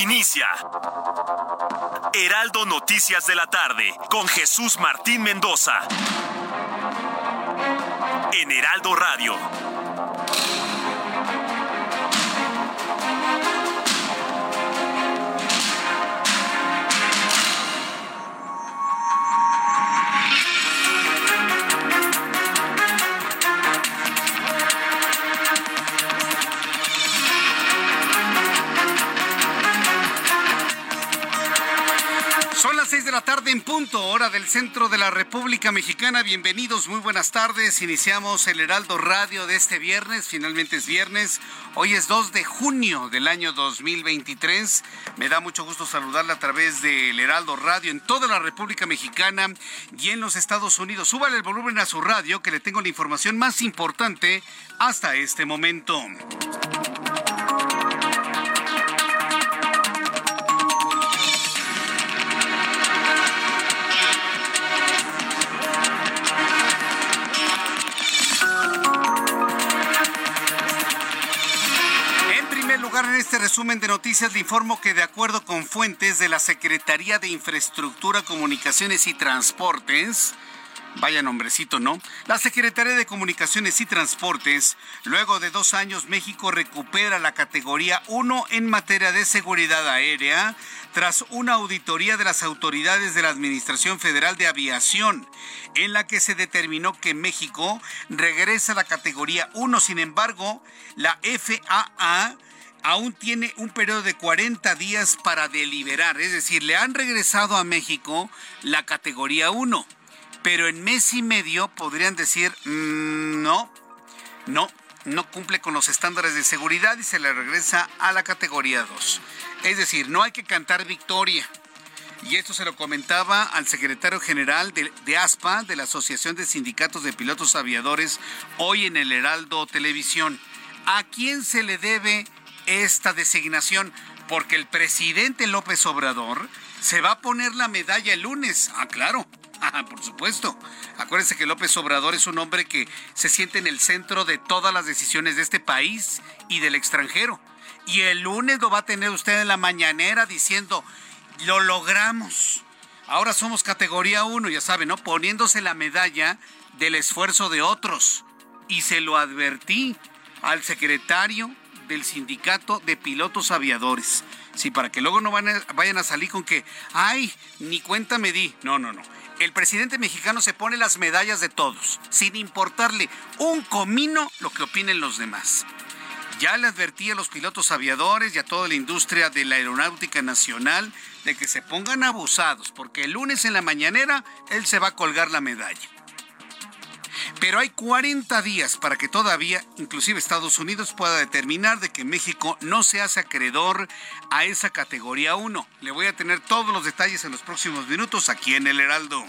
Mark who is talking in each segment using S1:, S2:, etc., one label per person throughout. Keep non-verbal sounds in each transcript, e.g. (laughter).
S1: Inicia. Heraldo Noticias de la tarde con Jesús Martín Mendoza. En Heraldo Radio.
S2: Son las seis de la tarde en punto, hora del centro de la República Mexicana. Bienvenidos, muy buenas tardes. Iniciamos el Heraldo Radio de este viernes, finalmente es viernes. Hoy es 2 de junio del año 2023. Me da mucho gusto saludarle a través del Heraldo Radio en toda la República Mexicana y en los Estados Unidos. Súbale el volumen a su radio que le tengo la información más importante hasta este momento. Este resumen de noticias le informo que de acuerdo con fuentes de la Secretaría de Infraestructura, Comunicaciones y Transportes, Vaya nombrecito, ¿no? La Secretaría de Comunicaciones y Transportes, luego de dos años, México recupera la categoría 1 en materia de seguridad aérea tras una auditoría de las autoridades de la Administración Federal de Aviación, en la que se determinó que México regresa a la categoría 1. Sin embargo, la FAA aún tiene un periodo de 40 días para deliberar, es decir, le han regresado a México la categoría 1 pero en mes y medio podrían decir, mm, no, no, no cumple con los estándares de seguridad y se le regresa a la categoría 2. Es decir, no hay que cantar victoria. Y esto se lo comentaba al secretario general de, de, ASPA, de la Asociación de Sindicatos de Pilotos Aviadores, hoy en el Heraldo Televisión. ¿A quién se le debe esta designación? Porque el presidente López Obrador se va a poner la medalla el lunes. Ah, claro. (laughs) Ah, por supuesto. Acuérdense que López Obrador es un hombre que se siente en el centro de todas las decisiones de este país y del extranjero. Y el lunes lo va a tener usted en la mañanera diciendo, lo logramos. Ahora somos categoría 1, ya saben, ¿no? Poniéndose la medalla del esfuerzo de otros. Y se lo advertí al secretario del sindicato de pilotos aviadores. Sí, para que luego no vayan a salir con que, ay, ni cuenta me di. No, no, no el presidente mexicano se pone las medallas de todos, sin importarle un comino lo que opinen los demás. Ya le advertí a los pilotos aviadores y a toda la industria de la aeronáutica nacional de que se pongan abusados, porque el lunes en la mañanera él se va a colgar la medalla. Pero hay 40 días para que todavía, inclusive Estados Unidos, pueda determinar de que México no se hace acreedor a esa categoría 1. Le voy a tener todos los detalles en los próximos minutos aquí en el Heraldo.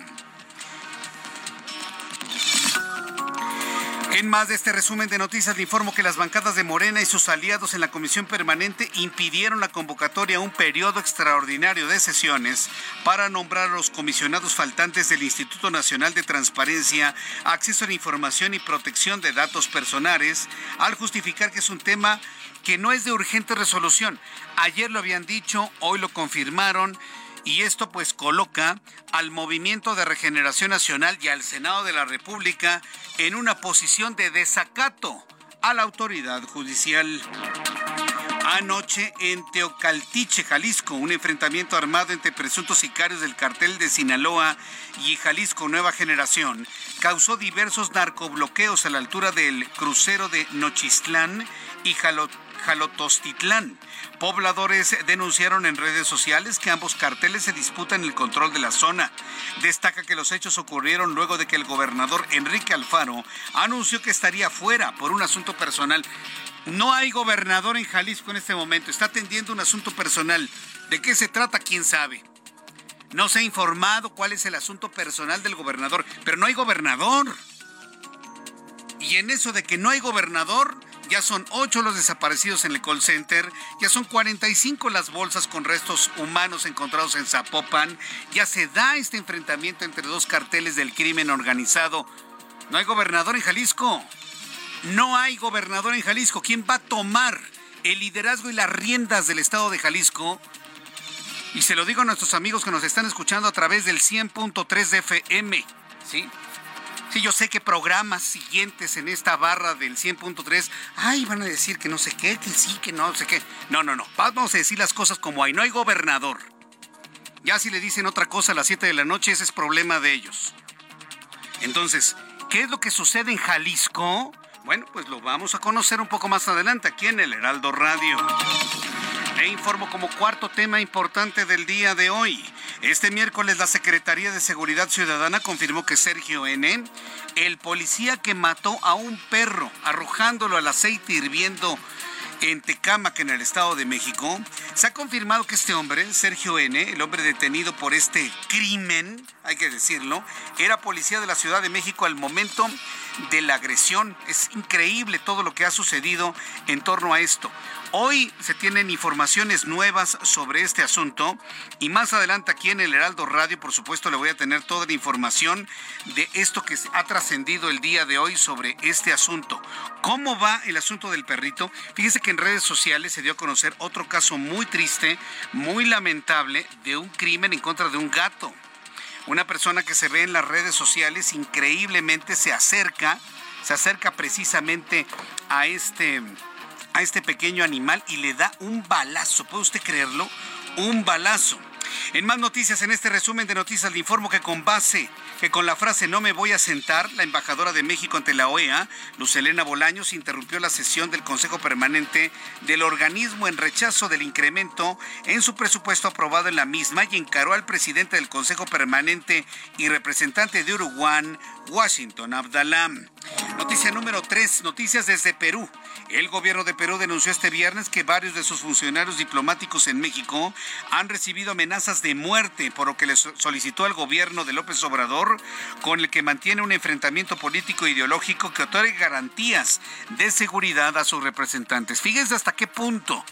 S2: En más de este resumen de noticias, le informo que las bancadas de Morena y sus aliados en la Comisión Permanente impidieron la convocatoria a un periodo extraordinario de sesiones para nombrar a los comisionados faltantes del Instituto Nacional de Transparencia, Acceso a la Información y Protección de Datos Personales, al justificar que es un tema que no es de urgente resolución. Ayer lo habían dicho, hoy lo confirmaron y esto pues coloca al Movimiento de Regeneración Nacional y al Senado de la República en una posición de desacato a la autoridad judicial. Anoche en Teocaltiche, Jalisco, un enfrentamiento armado entre presuntos sicarios del cartel de Sinaloa y Jalisco Nueva Generación causó diversos narcobloqueos a la altura del crucero de Nochistlán y Jalotostitlán. Pobladores denunciaron en redes sociales que ambos carteles se disputan el control de la zona. Destaca que los hechos ocurrieron luego de que el gobernador Enrique Alfaro anunció que estaría fuera por un asunto personal. No hay gobernador en Jalisco en este momento. Está atendiendo un asunto personal. ¿De qué se trata? ¿Quién sabe? No se ha informado cuál es el asunto personal del gobernador, pero no hay gobernador. Y en eso de que no hay gobernador, ya son ocho los desaparecidos en el call center, ya son 45 las bolsas con restos humanos encontrados en Zapopan, ya se da este enfrentamiento entre dos carteles del crimen organizado. No hay gobernador en Jalisco. No hay gobernador en Jalisco. ¿Quién va a tomar el liderazgo y las riendas del estado de Jalisco? Y se lo digo a nuestros amigos que nos están escuchando a través del 100.3 de FM. ¿Sí? Sí, yo sé que programas siguientes en esta barra del 100.3, ay, van a decir que no sé qué, que sí, que no sé qué. No, no, no. Vamos a decir las cosas como hay. No hay gobernador. Ya si le dicen otra cosa a las 7 de la noche, ese es problema de ellos. Entonces, ¿qué es lo que sucede en Jalisco? Bueno, pues lo vamos a conocer un poco más adelante aquí en el Heraldo Radio. E informo como cuarto tema importante del día de hoy. Este miércoles la Secretaría de Seguridad Ciudadana confirmó que Sergio N., el policía que mató a un perro arrojándolo al aceite hirviendo en Tecámac, en el Estado de México, se ha confirmado que este hombre, Sergio N., el hombre detenido por este crimen, hay que decirlo, era policía de la Ciudad de México al momento de la agresión. Es increíble todo lo que ha sucedido en torno a esto. Hoy se tienen informaciones nuevas sobre este asunto y más adelante aquí en el Heraldo Radio, por supuesto, le voy a tener toda la información de esto que ha trascendido el día de hoy sobre este asunto. ¿Cómo va el asunto del perrito? Fíjese que en redes sociales se dio a conocer otro caso muy triste, muy lamentable, de un crimen en contra de un gato. Una persona que se ve en las redes sociales increíblemente se acerca, se acerca precisamente a este a este pequeño animal y le da un balazo. ¿Puede usted creerlo? Un balazo. En más noticias, en este resumen de noticias, le informo que con base, que con la frase no me voy a sentar, la embajadora de México ante la OEA, Luz Elena Bolaños, interrumpió la sesión del Consejo Permanente del organismo en rechazo del incremento en su presupuesto aprobado en la misma y encaró al presidente del Consejo Permanente y representante de Uruguay, Washington Abdalam. Noticia número 3, noticias desde Perú. El gobierno de Perú denunció este viernes que varios de sus funcionarios diplomáticos en México han recibido amenazas de muerte, por lo que le solicitó al gobierno de López Obrador, con el que mantiene un enfrentamiento político e ideológico que otorgue garantías de seguridad a sus representantes. Fíjense hasta qué punto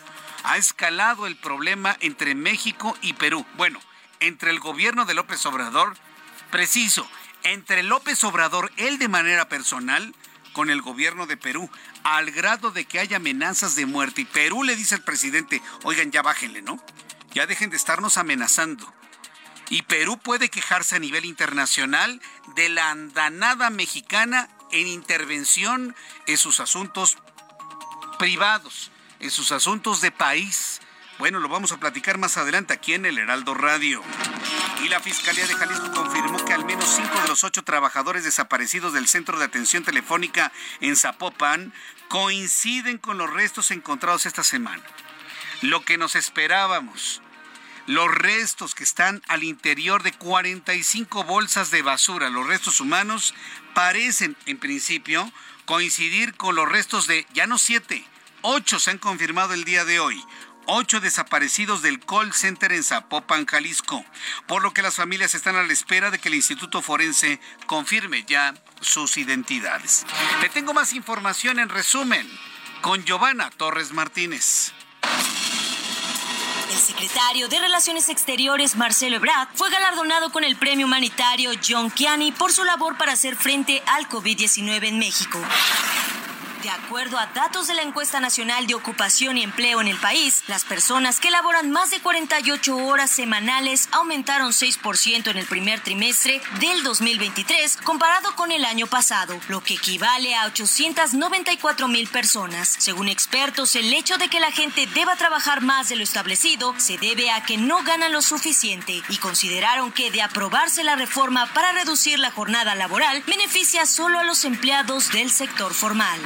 S2: ha escalado el problema entre México y Perú. Bueno, entre el gobierno de López Obrador, preciso, entre López Obrador, él de manera personal, con el gobierno de Perú, al grado de que haya amenazas de muerte. Y Perú le dice al presidente, oigan, ya bájenle, ¿no? Ya dejen de estarnos amenazando. Y Perú puede quejarse a nivel internacional de la andanada mexicana en intervención en sus asuntos privados, en sus asuntos de país. Bueno, lo vamos a platicar más adelante aquí en el Heraldo Radio. Y la Fiscalía de Jalisco confirmó que al menos cinco de los ocho trabajadores desaparecidos del Centro de Atención Telefónica en Zapopan coinciden con los restos encontrados esta semana. Lo que nos esperábamos. Los restos que están al interior de 45 bolsas de basura, los restos humanos, parecen en principio coincidir con los restos de ya no siete, ocho se han confirmado el día de hoy ocho desaparecidos del call center en Zapopan, Jalisco, por lo que las familias están a la espera de que el Instituto Forense confirme ya sus identidades. Le tengo más información en resumen con Giovanna Torres Martínez.
S3: El secretario de Relaciones Exteriores, Marcelo Ebrard, fue galardonado con el premio humanitario John Kiani por su labor para hacer frente al COVID-19 en México. De acuerdo a datos de la encuesta nacional de ocupación y empleo en el país, las personas que laboran más de 48 horas semanales aumentaron 6% en el primer trimestre del 2023 comparado con el año pasado, lo que equivale a 894 mil personas. Según expertos, el hecho de que la gente deba trabajar más de lo establecido se debe a que no ganan lo suficiente y consideraron que de aprobarse la reforma para reducir la jornada laboral beneficia solo a los empleados del sector formal.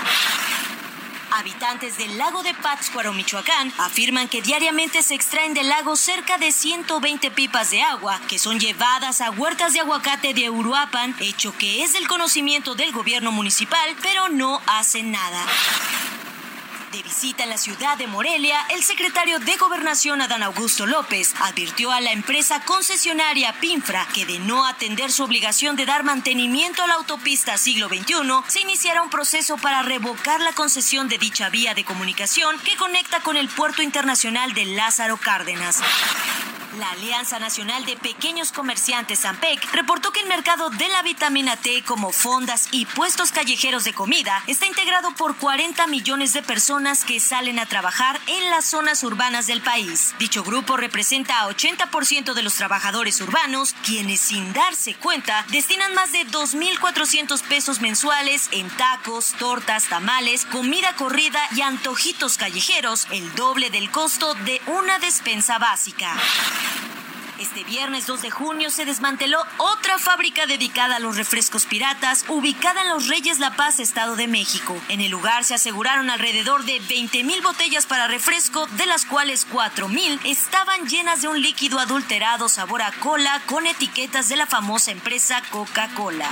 S3: Habitantes del lago de Pátzcuaro, Michoacán, afirman que diariamente se extraen del lago cerca de 120 pipas de agua que son llevadas a huertas de aguacate de Uruapan, hecho que es del conocimiento del gobierno municipal, pero no hacen nada. De visita en la ciudad de Morelia, el secretario de Gobernación Adán Augusto López advirtió a la empresa concesionaria PINFRA que de no atender su obligación de dar mantenimiento a la autopista siglo XXI, se iniciará un proceso para revocar la concesión de dicha vía de comunicación que conecta con el puerto internacional de Lázaro Cárdenas. La Alianza Nacional de Pequeños Comerciantes AMPEC reportó que el mercado de la vitamina T como fondas y puestos callejeros de comida está integrado por 40 millones de personas que salen a trabajar en las zonas urbanas del país. Dicho grupo representa a 80% de los trabajadores urbanos, quienes sin darse cuenta destinan más de 2.400 pesos mensuales en tacos, tortas, tamales, comida corrida y antojitos callejeros, el doble del costo de una despensa básica. Este viernes 2 de junio se desmanteló otra fábrica dedicada a los refrescos piratas, ubicada en Los Reyes La Paz, Estado de México. En el lugar se aseguraron alrededor de 20 mil botellas para refresco, de las cuales 4 mil estaban llenas de un líquido adulterado sabor a cola con etiquetas de la famosa empresa Coca-Cola.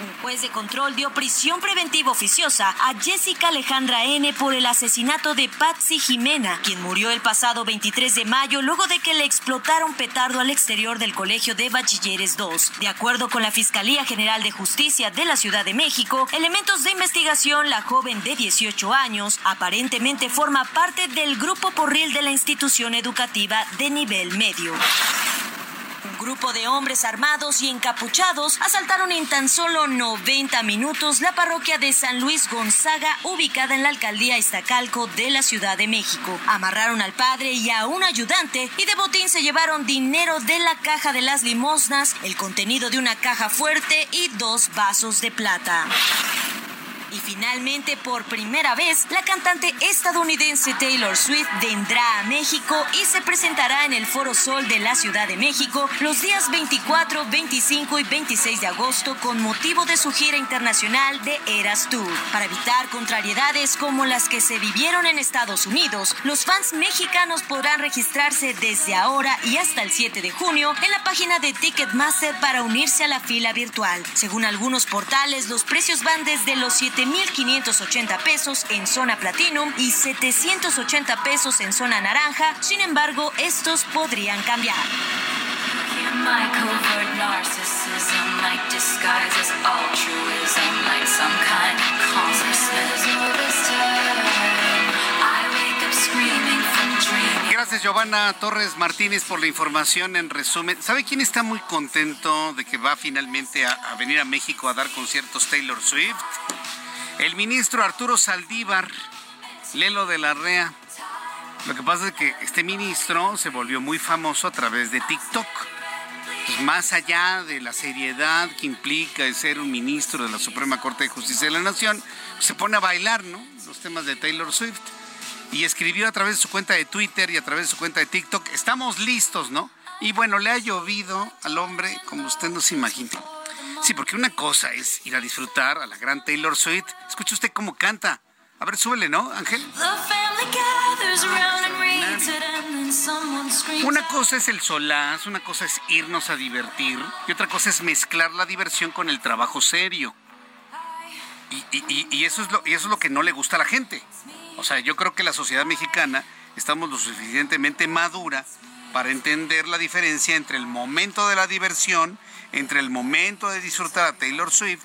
S3: Un juez de control dio prisión preventiva oficiosa a Jessica Alejandra N. por el asesinato de Patsy Jimena, quien murió el pasado 23 de mayo luego de que le explotara un petardo al exterior del Colegio de Bachilleres 2. De acuerdo con la Fiscalía General de Justicia de la Ciudad de México, elementos de investigación, la joven de 18 años aparentemente forma parte del grupo porril de la institución educativa de nivel medio. Un grupo de hombres armados y encapuchados asaltaron en tan solo 90 minutos la parroquia de San Luis Gonzaga, ubicada en la alcaldía Iztacalco de la Ciudad de México. Amarraron al padre y a un ayudante y de botín se llevaron dinero de la caja de las limosnas, el contenido de una caja fuerte y dos vasos de plata. Y finalmente, por primera vez, la cantante estadounidense Taylor Swift vendrá a México y se presentará en el Foro Sol de la Ciudad de México los días 24, 25 y 26 de agosto con motivo de su gira internacional de Eras Tour. Para evitar contrariedades como las que se vivieron en Estados Unidos, los fans mexicanos podrán registrarse desde ahora y hasta el 7 de junio en la página de Ticketmaster para unirse a la fila virtual. Según algunos portales, los precios van desde los 7 1.580 pesos en zona Platinum y 780 pesos en zona naranja. Sin embargo, estos podrían cambiar.
S2: Gracias Giovanna Torres Martínez por la información en resumen. ¿Sabe quién está muy contento de que va finalmente a, a venir a México a dar conciertos Taylor Swift? El ministro Arturo Saldívar, Lelo de la Rea. Lo que pasa es que este ministro se volvió muy famoso a través de TikTok. Pues más allá de la seriedad que implica ser un ministro de la Suprema Corte de Justicia de la Nación, se pone a bailar, ¿no? Los temas de Taylor Swift. Y escribió a través de su cuenta de Twitter y a través de su cuenta de TikTok, estamos listos, ¿no? Y bueno, le ha llovido al hombre como usted no se imagina. Sí, porque una cosa es ir a disfrutar a la gran Taylor Swift. Escuche usted cómo canta. A ver, súbele, ¿no, Ángel? Una cosa es el solaz, una cosa es irnos a divertir y otra cosa es mezclar la diversión con el trabajo serio. Y, eso es lo, y eso es lo que no le gusta a la gente. O sea, yo creo que la sociedad mexicana estamos lo suficientemente madura para entender la diferencia entre el momento de la diversión entre el momento de disfrutar a Taylor Swift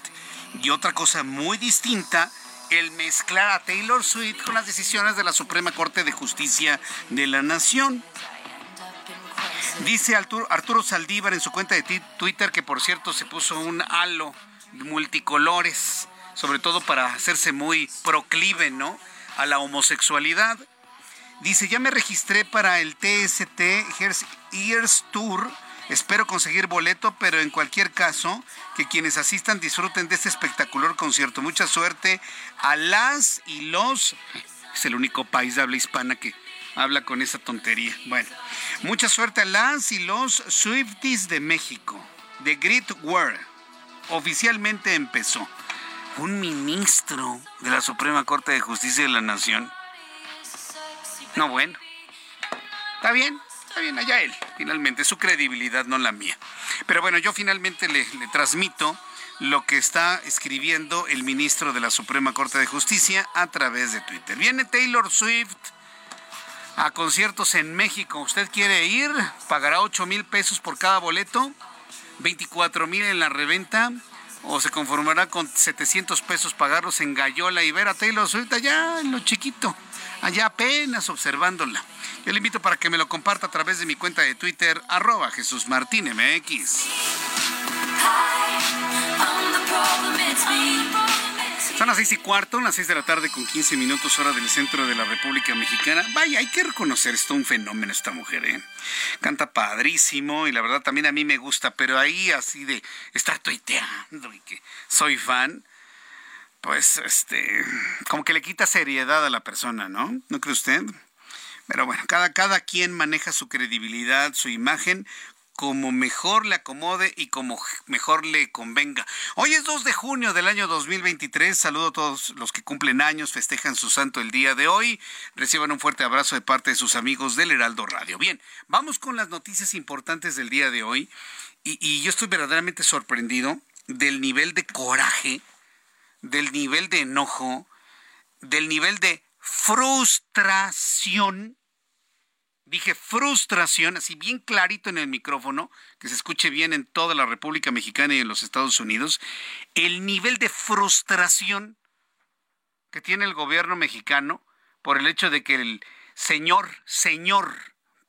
S2: y otra cosa muy distinta, el mezclar a Taylor Swift con las decisiones de la Suprema Corte de Justicia de la Nación. Dice Arturo, Saldívar en su cuenta de Twitter que por cierto se puso un halo multicolores, sobre todo para hacerse muy proclive, ¿no? A la homosexualidad. Dice, ya me registré para el TST Ears Tour Espero conseguir boleto, pero en cualquier caso, que quienes asistan disfruten de este espectacular concierto. Mucha suerte a las y los... Es el único país de habla hispana que habla con esa tontería. Bueno, mucha suerte a las y los Swifties de México. The Great World oficialmente empezó. Un ministro de la Suprema Corte de Justicia de la Nación. No, bueno. Está bien, Está bien, allá él, finalmente, su credibilidad, no la mía. Pero bueno, yo finalmente le, transmito lo que está escribiendo el ministro de la Suprema Corte de Justicia a través de Twitter. Viene Taylor Swift a conciertos en México. ¿Usted quiere ir? ¿Pagará 8 mil pesos por cada boleto? ¿24 mil en la reventa? ¿O se conformará con 700 pesos pagarlos en Gallola y ver a Taylor Swift allá en lo chiquito? Allá apenas observándola. Yo le invito para que me lo comparta a través de mi cuenta de Twitter, arroba Jesús Martín. Son las seis y cuarto, las seis de la tarde con 15 minutos hora del centro de la República Mexicana. Vaya, hay que reconocer esto, un fenómeno esta mujer, ¿eh? Canta padrísimo y la verdad también a mí me gusta, pero ahí así de estar tuiteando y que soy fan, pues este, como que le quita seriedad a la persona, ¿no? ¿No cree usted? Pero bueno, cada, cada quien maneja su credibilidad, su imagen como mejor le acomode y como mejor le convenga. Hoy es 2 de junio del año 2023. Saludo a todos los que cumplen años, festejan su santo el día de hoy. Reciban un fuerte abrazo de parte de sus amigos del Heraldo Radio. Bien, vamos con las noticias importantes del día de hoy. Y, y yo estoy verdaderamente sorprendido del nivel de coraje, del nivel de enojo, del nivel de frustración dije frustración, así bien clarito en el micrófono, que se escuche bien en toda la República Mexicana y en los Estados Unidos, el nivel de frustración que tiene el gobierno mexicano por el hecho de que el señor, señor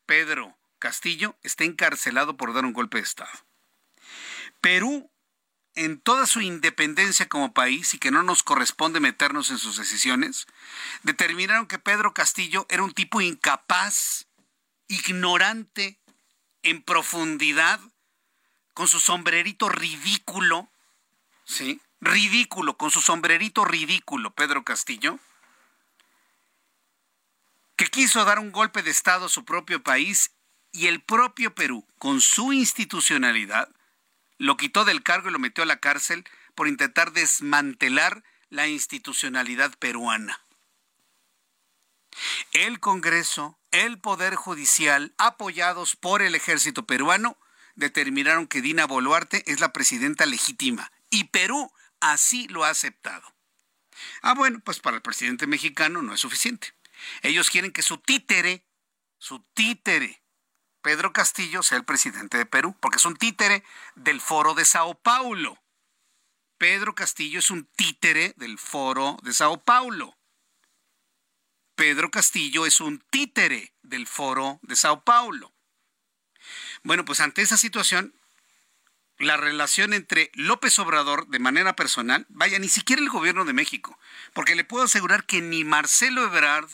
S2: Pedro Castillo esté encarcelado por dar un golpe de Estado. Perú, en toda su independencia como país y que no nos corresponde meternos en sus decisiones, determinaron que Pedro Castillo era un tipo incapaz, ignorante en profundidad, con su sombrerito ridículo, ¿sí? Ridículo, con su sombrerito ridículo, Pedro Castillo, que quiso dar un golpe de Estado a su propio país y el propio Perú, con su institucionalidad, lo quitó del cargo y lo metió a la cárcel por intentar desmantelar la institucionalidad peruana. El Congreso, el Poder Judicial, apoyados por el ejército peruano, determinaron que Dina Boluarte es la presidenta legítima y Perú así lo ha aceptado. Ah, bueno, pues para el presidente mexicano no es suficiente. Ellos quieren que su títere, su títere, Pedro Castillo, sea el presidente de Perú, porque es un títere del foro de Sao Paulo. Pedro Castillo es un títere del foro de Sao Paulo. Pedro Castillo es un títere del foro de Sao Paulo. Bueno, pues ante esa situación, la relación entre López Obrador de manera personal, vaya, ni siquiera el gobierno de México, porque le puedo asegurar que ni Marcelo Ebrard,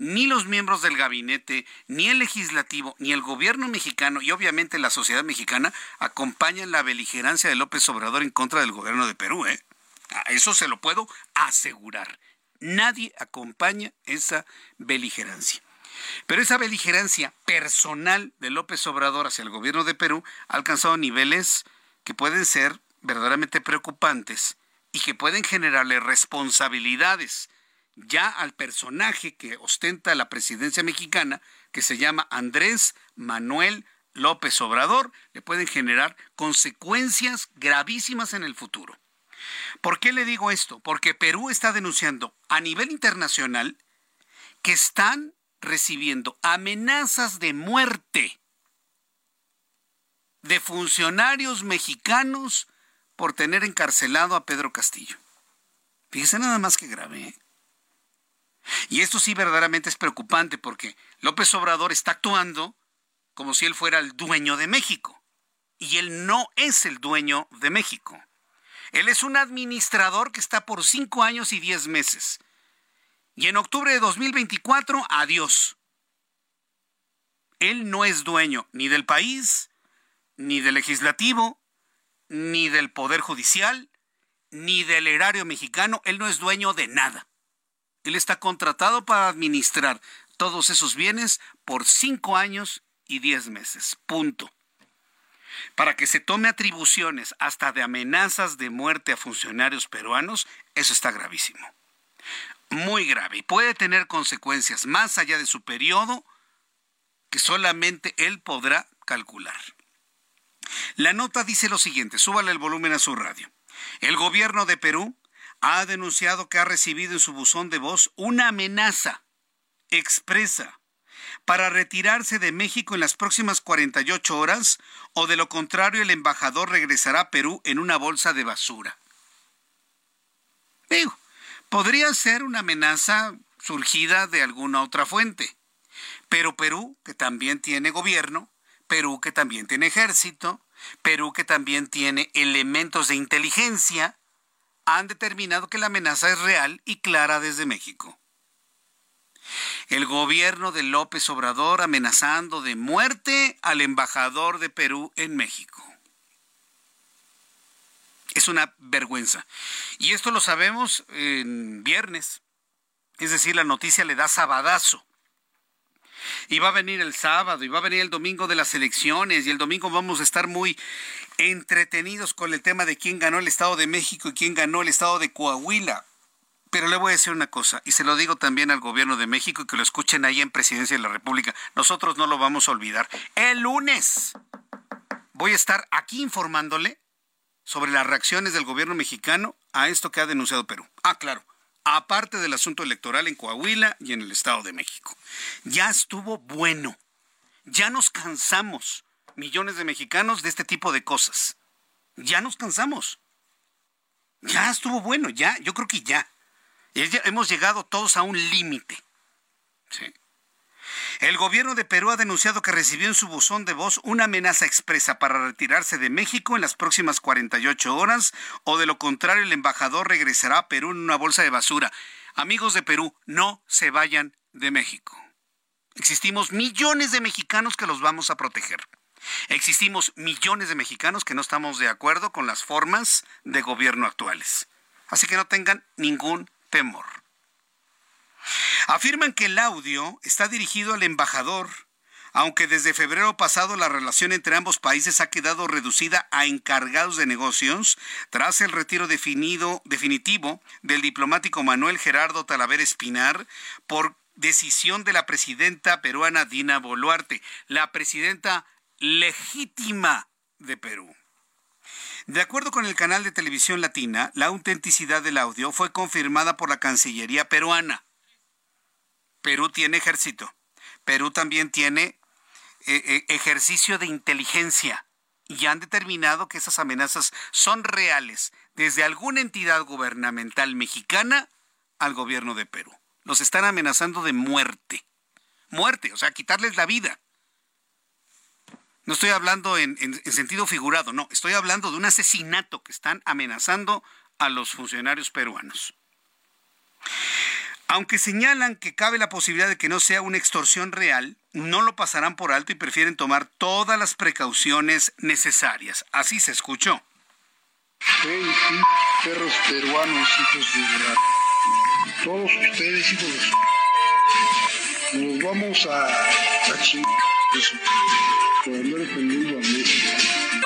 S2: ni los miembros del gabinete, ni el legislativo, ni el gobierno mexicano y obviamente la sociedad mexicana acompañan la beligerancia de López Obrador en contra del gobierno de Perú. ¿eh? Eso se lo puedo asegurar. Nadie acompaña esa beligerancia. Pero esa beligerancia personal de López Obrador hacia el gobierno de Perú ha alcanzado niveles que pueden ser verdaderamente preocupantes y que pueden generarle responsabilidades ya al personaje que ostenta la presidencia mexicana, que se llama Andrés Manuel López Obrador, le pueden generar consecuencias gravísimas en el futuro. ¿Por qué le digo esto? Porque Perú está denunciando a nivel internacional que están recibiendo amenazas de muerte de funcionarios mexicanos por tener encarcelado a Pedro Castillo. Fíjese nada más que grave. ¿eh? Y esto sí verdaderamente es preocupante porque López Obrador está actuando como si él fuera el dueño de México. Y él no es el dueño de México. Él es un administrador que está por cinco años y diez meses. Y en octubre de 2024, adiós. Él no es dueño ni del país, ni del legislativo, ni del poder judicial, ni del erario mexicano. Él no es dueño de nada. Él está contratado para administrar todos esos bienes por cinco años y diez meses. Punto para que se tome atribuciones hasta de amenazas de muerte a funcionarios peruanos, eso está gravísimo. Muy grave y puede tener consecuencias más allá de su periodo que solamente él podrá calcular. La nota dice lo siguiente, súbale el volumen a su radio. El gobierno de Perú ha denunciado que ha recibido en su buzón de voz una amenaza expresa para retirarse de México en las próximas 48 horas o de lo contrario el embajador regresará a Perú en una bolsa de basura. Digo, podría ser una amenaza surgida de alguna otra fuente, pero Perú, que también tiene gobierno, Perú que también tiene ejército, Perú que también tiene elementos de inteligencia, han determinado que la amenaza es real y clara desde México. El gobierno de López Obrador amenazando de muerte al embajador de Perú en México. Es una vergüenza. Y esto lo sabemos en viernes. Es decir, la noticia le da sabadazo. Y va a venir el sábado, y va a venir el domingo de las elecciones, y el domingo vamos a estar muy entretenidos con el tema de quién ganó el Estado de México y quién ganó el Estado de Coahuila. Pero le voy a decir una cosa, y se lo digo también al gobierno de México y que lo escuchen ahí en Presidencia de la República. Nosotros no lo vamos a olvidar. El lunes voy a estar aquí informándole sobre las reacciones del gobierno mexicano a esto que ha denunciado Perú. Ah, claro, aparte del asunto electoral en Coahuila y en el Estado de México. Ya estuvo bueno. Ya nos cansamos, millones de mexicanos, de este tipo de cosas. Ya nos cansamos. Ya estuvo bueno, ya, yo creo que ya. hemos llegado todos a un límite. Sí. El gobierno de Perú ha denunciado que recibió en su buzón de voz una amenaza expresa para retirarse de México en las próximas 48 horas o de lo contrario el embajador regresará a Perú en una bolsa de basura. Amigos de Perú, no se vayan de México. Existimos millones de mexicanos que los vamos a proteger. Existimos millones de mexicanos que no estamos de acuerdo con las formas de gobierno actuales. Así que no tengan ningún temor. Afirman que el audio está dirigido al embajador, aunque desde febrero pasado la relación entre ambos países ha quedado reducida a encargados de negocios tras el retiro definido, definitivo del diplomático Manuel Gerardo Talaver Espinar por decisión de la presidenta peruana Dina Boluarte, la presidenta legítima de Perú. De acuerdo con el canal de televisión latina, la autenticidad del audio fue confirmada por la Cancillería peruana. Perú tiene ejército. Perú también tiene eh, eh, ejercicio de inteligencia y han determinado que esas amenazas son reales desde alguna entidad gubernamental mexicana al gobierno de Perú. Los están amenazando de muerte. Muerte, o sea, quitarles la vida. No estoy hablando en, en sentido figurado, no, estoy hablando de un asesinato que están amenazando a los funcionarios peruanos. Aunque señalan que cabe la posibilidad de que no sea una extorsión real, no lo pasarán por alto y prefieren tomar todas las precauciones necesarias. Así se escuchó.
S4: perros peruanos, hijos de. Todos ustedes, hijos de Nos vamos a, a chingar a México.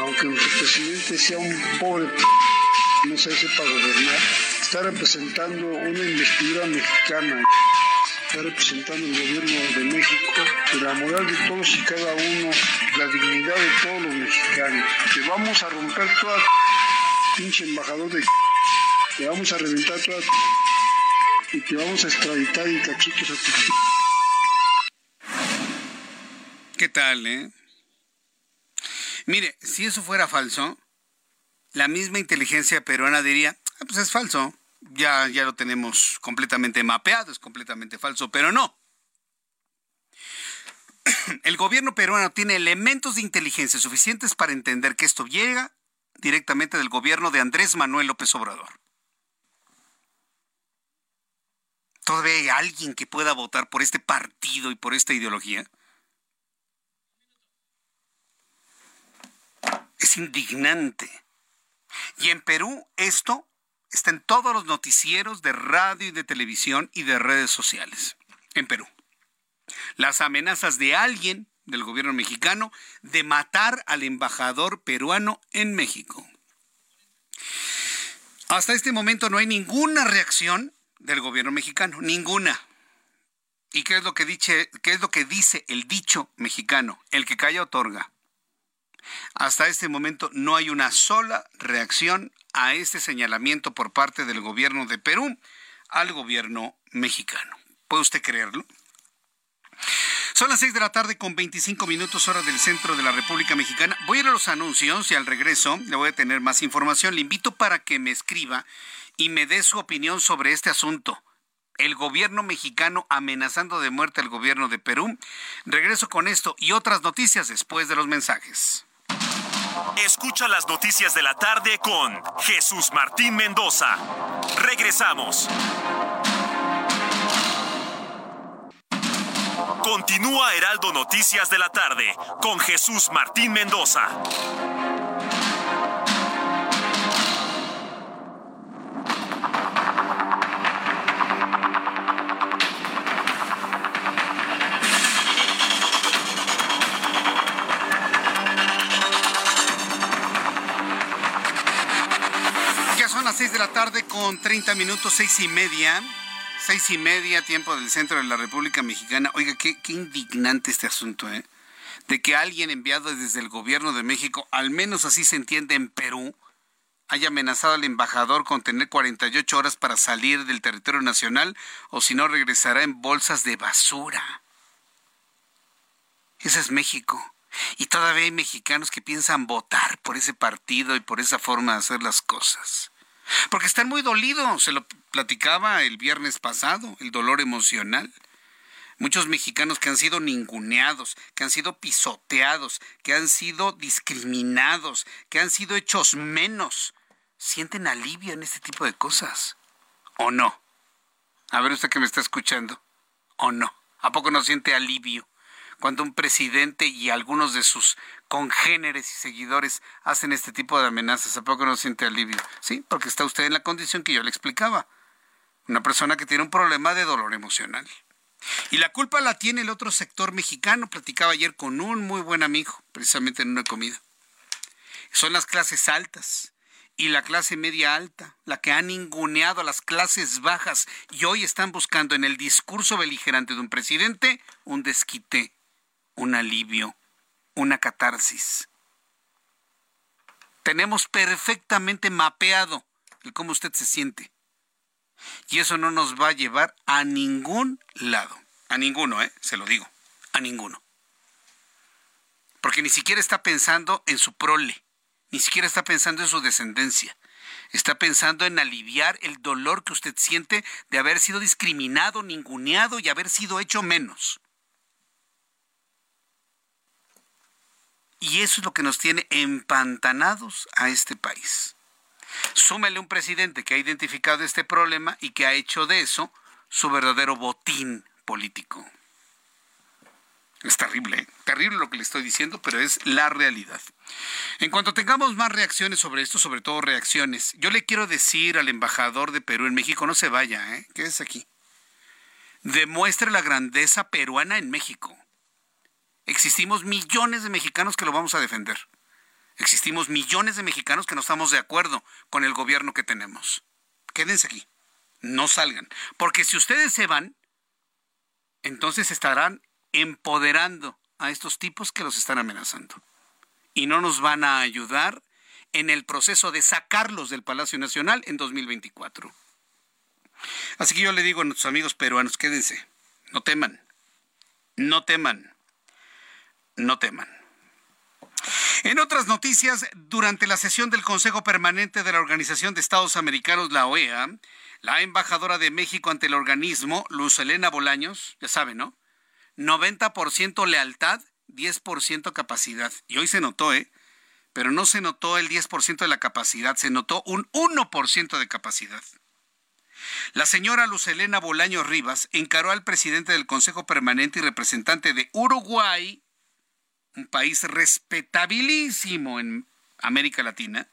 S4: Aunque nuestro presidente sea un pobre no se sepa gobernar está representando una investidura mexicana, está representando el gobierno de México, la moral de todos y cada uno, la dignidad de todos los mexicanos. Que vamos a romper toda pinche embajador de que vamos a reventar toda y que vamos a extraditar y cachitos a
S2: ¿Qué tal, eh? Mire, si eso fuera falso, la misma inteligencia peruana diría, ah, pues es falso, ya, ya lo tenemos completamente mapeado, es completamente falso, pero no. (clears throat) El gobierno peruano tiene elementos de inteligencia suficientes para entender que esto llega directamente del gobierno de Andrés Manuel López Obrador. ¿Todavía hay alguien que pueda votar por este partido y por esta ideología? Es indignante. Y en Perú esto está en todos los noticieros de radio y de televisión y de redes sociales. En Perú. Las amenazas de alguien del gobierno mexicano de matar al embajador peruano en México. Hasta este momento no hay ninguna reacción del gobierno mexicano, ninguna. ¿Y qué es lo que dice, qué es lo que dice el dicho mexicano? El que calla otorga. Hasta este momento no hay una sola reacción a este señalamiento por parte del gobierno de Perú al gobierno mexicano. ¿Puede usted creerlo? Son las 6 de la tarde con 25 minutos hora del centro de la República Mexicana. Voy a ir a los anuncios y al regreso le voy a tener más información. Le invito para que me escriba y me dé su opinión sobre este asunto. El gobierno mexicano amenazando de muerte al gobierno de Perú. Regreso con esto y otras noticias después de los mensajes.
S1: Escucha las noticias de la tarde con Jesús Martín Mendoza. Regresamos. Continúa Heraldo Noticias de la tarde con Jesús Martín Mendoza.
S2: Tarde con 30 minutos, seis y media. Seis y media, tiempo del centro de la República Mexicana. Oiga, qué, qué indignante este asunto, ¿eh? De que alguien enviado desde el gobierno de México, al menos así se entiende en Perú, haya amenazado al embajador con tener 48 horas para salir del territorio nacional o si no regresará en bolsas de basura. Ese es México. Y todavía hay mexicanos que piensan votar por ese partido y por esa forma de hacer las cosas. Porque están muy dolidos, se lo platicaba el viernes pasado, el dolor emocional. Muchos mexicanos que han sido ninguneados, que han sido pisoteados, que han sido discriminados, que han sido hechos menos, sienten alivio en este tipo de cosas. ¿O no? A ver usted que me está escuchando. ¿O no? ¿A poco no siente alivio? cuando un presidente y algunos de sus congéneres y seguidores hacen este tipo de amenazas, ¿a poco no siente alivio? Sí, porque está usted en la condición que yo le explicaba. Una persona que tiene un problema de dolor emocional. Y la culpa la tiene el otro sector mexicano. Platicaba ayer con un muy buen amigo, precisamente en una comida. Son las clases altas y la clase media alta, la que han ninguneado a las clases bajas y hoy están buscando en el discurso beligerante de un presidente un desquite un alivio, una catarsis. Tenemos perfectamente mapeado el cómo usted se siente. Y eso no nos va a llevar a ningún lado. A ninguno, ¿eh? Se lo digo. A ninguno. Porque ni siquiera está pensando en su prole. Ni siquiera está pensando en su descendencia. Está pensando en aliviar el dolor que usted siente de haber sido discriminado, ninguneado y haber sido hecho menos. Y eso es lo que nos tiene empantanados a este país. Súmele un presidente que ha identificado este problema y que ha hecho de eso su verdadero botín político. Es terrible, terrible lo que le estoy diciendo, pero es la realidad. En cuanto tengamos más reacciones sobre esto, sobre todo reacciones, yo le quiero decir al embajador de Perú en México, no se vaya, ¿eh? es aquí. Demuestre la grandeza peruana en México. Existimos millones de mexicanos que lo vamos a defender. Existimos millones de mexicanos que no estamos de acuerdo con el gobierno que tenemos. Quédense aquí, no salgan, porque si ustedes se van, entonces estarán empoderando a estos tipos que los están amenazando. Y no nos van a ayudar en el proceso de sacarlos del Palacio Nacional en 2024. Así que yo le digo a nuestros amigos peruanos, quédense, no teman, no teman no teman. En otras noticias, durante la sesión del Consejo Permanente de la Organización de Estados Americanos, la OEA, la embajadora de México ante el organismo, Luz Elena Bolaños, ya saben, ¿no? 90% lealtad, 10% capacidad. Y hoy se notó, ¿eh? Pero no se notó el 10% de la capacidad, se notó un 1% de capacidad. La señora Luz Elena Bolaños Rivas encaró al presidente del Consejo Permanente y representante de Uruguay, un país respetabilísimo en América Latina,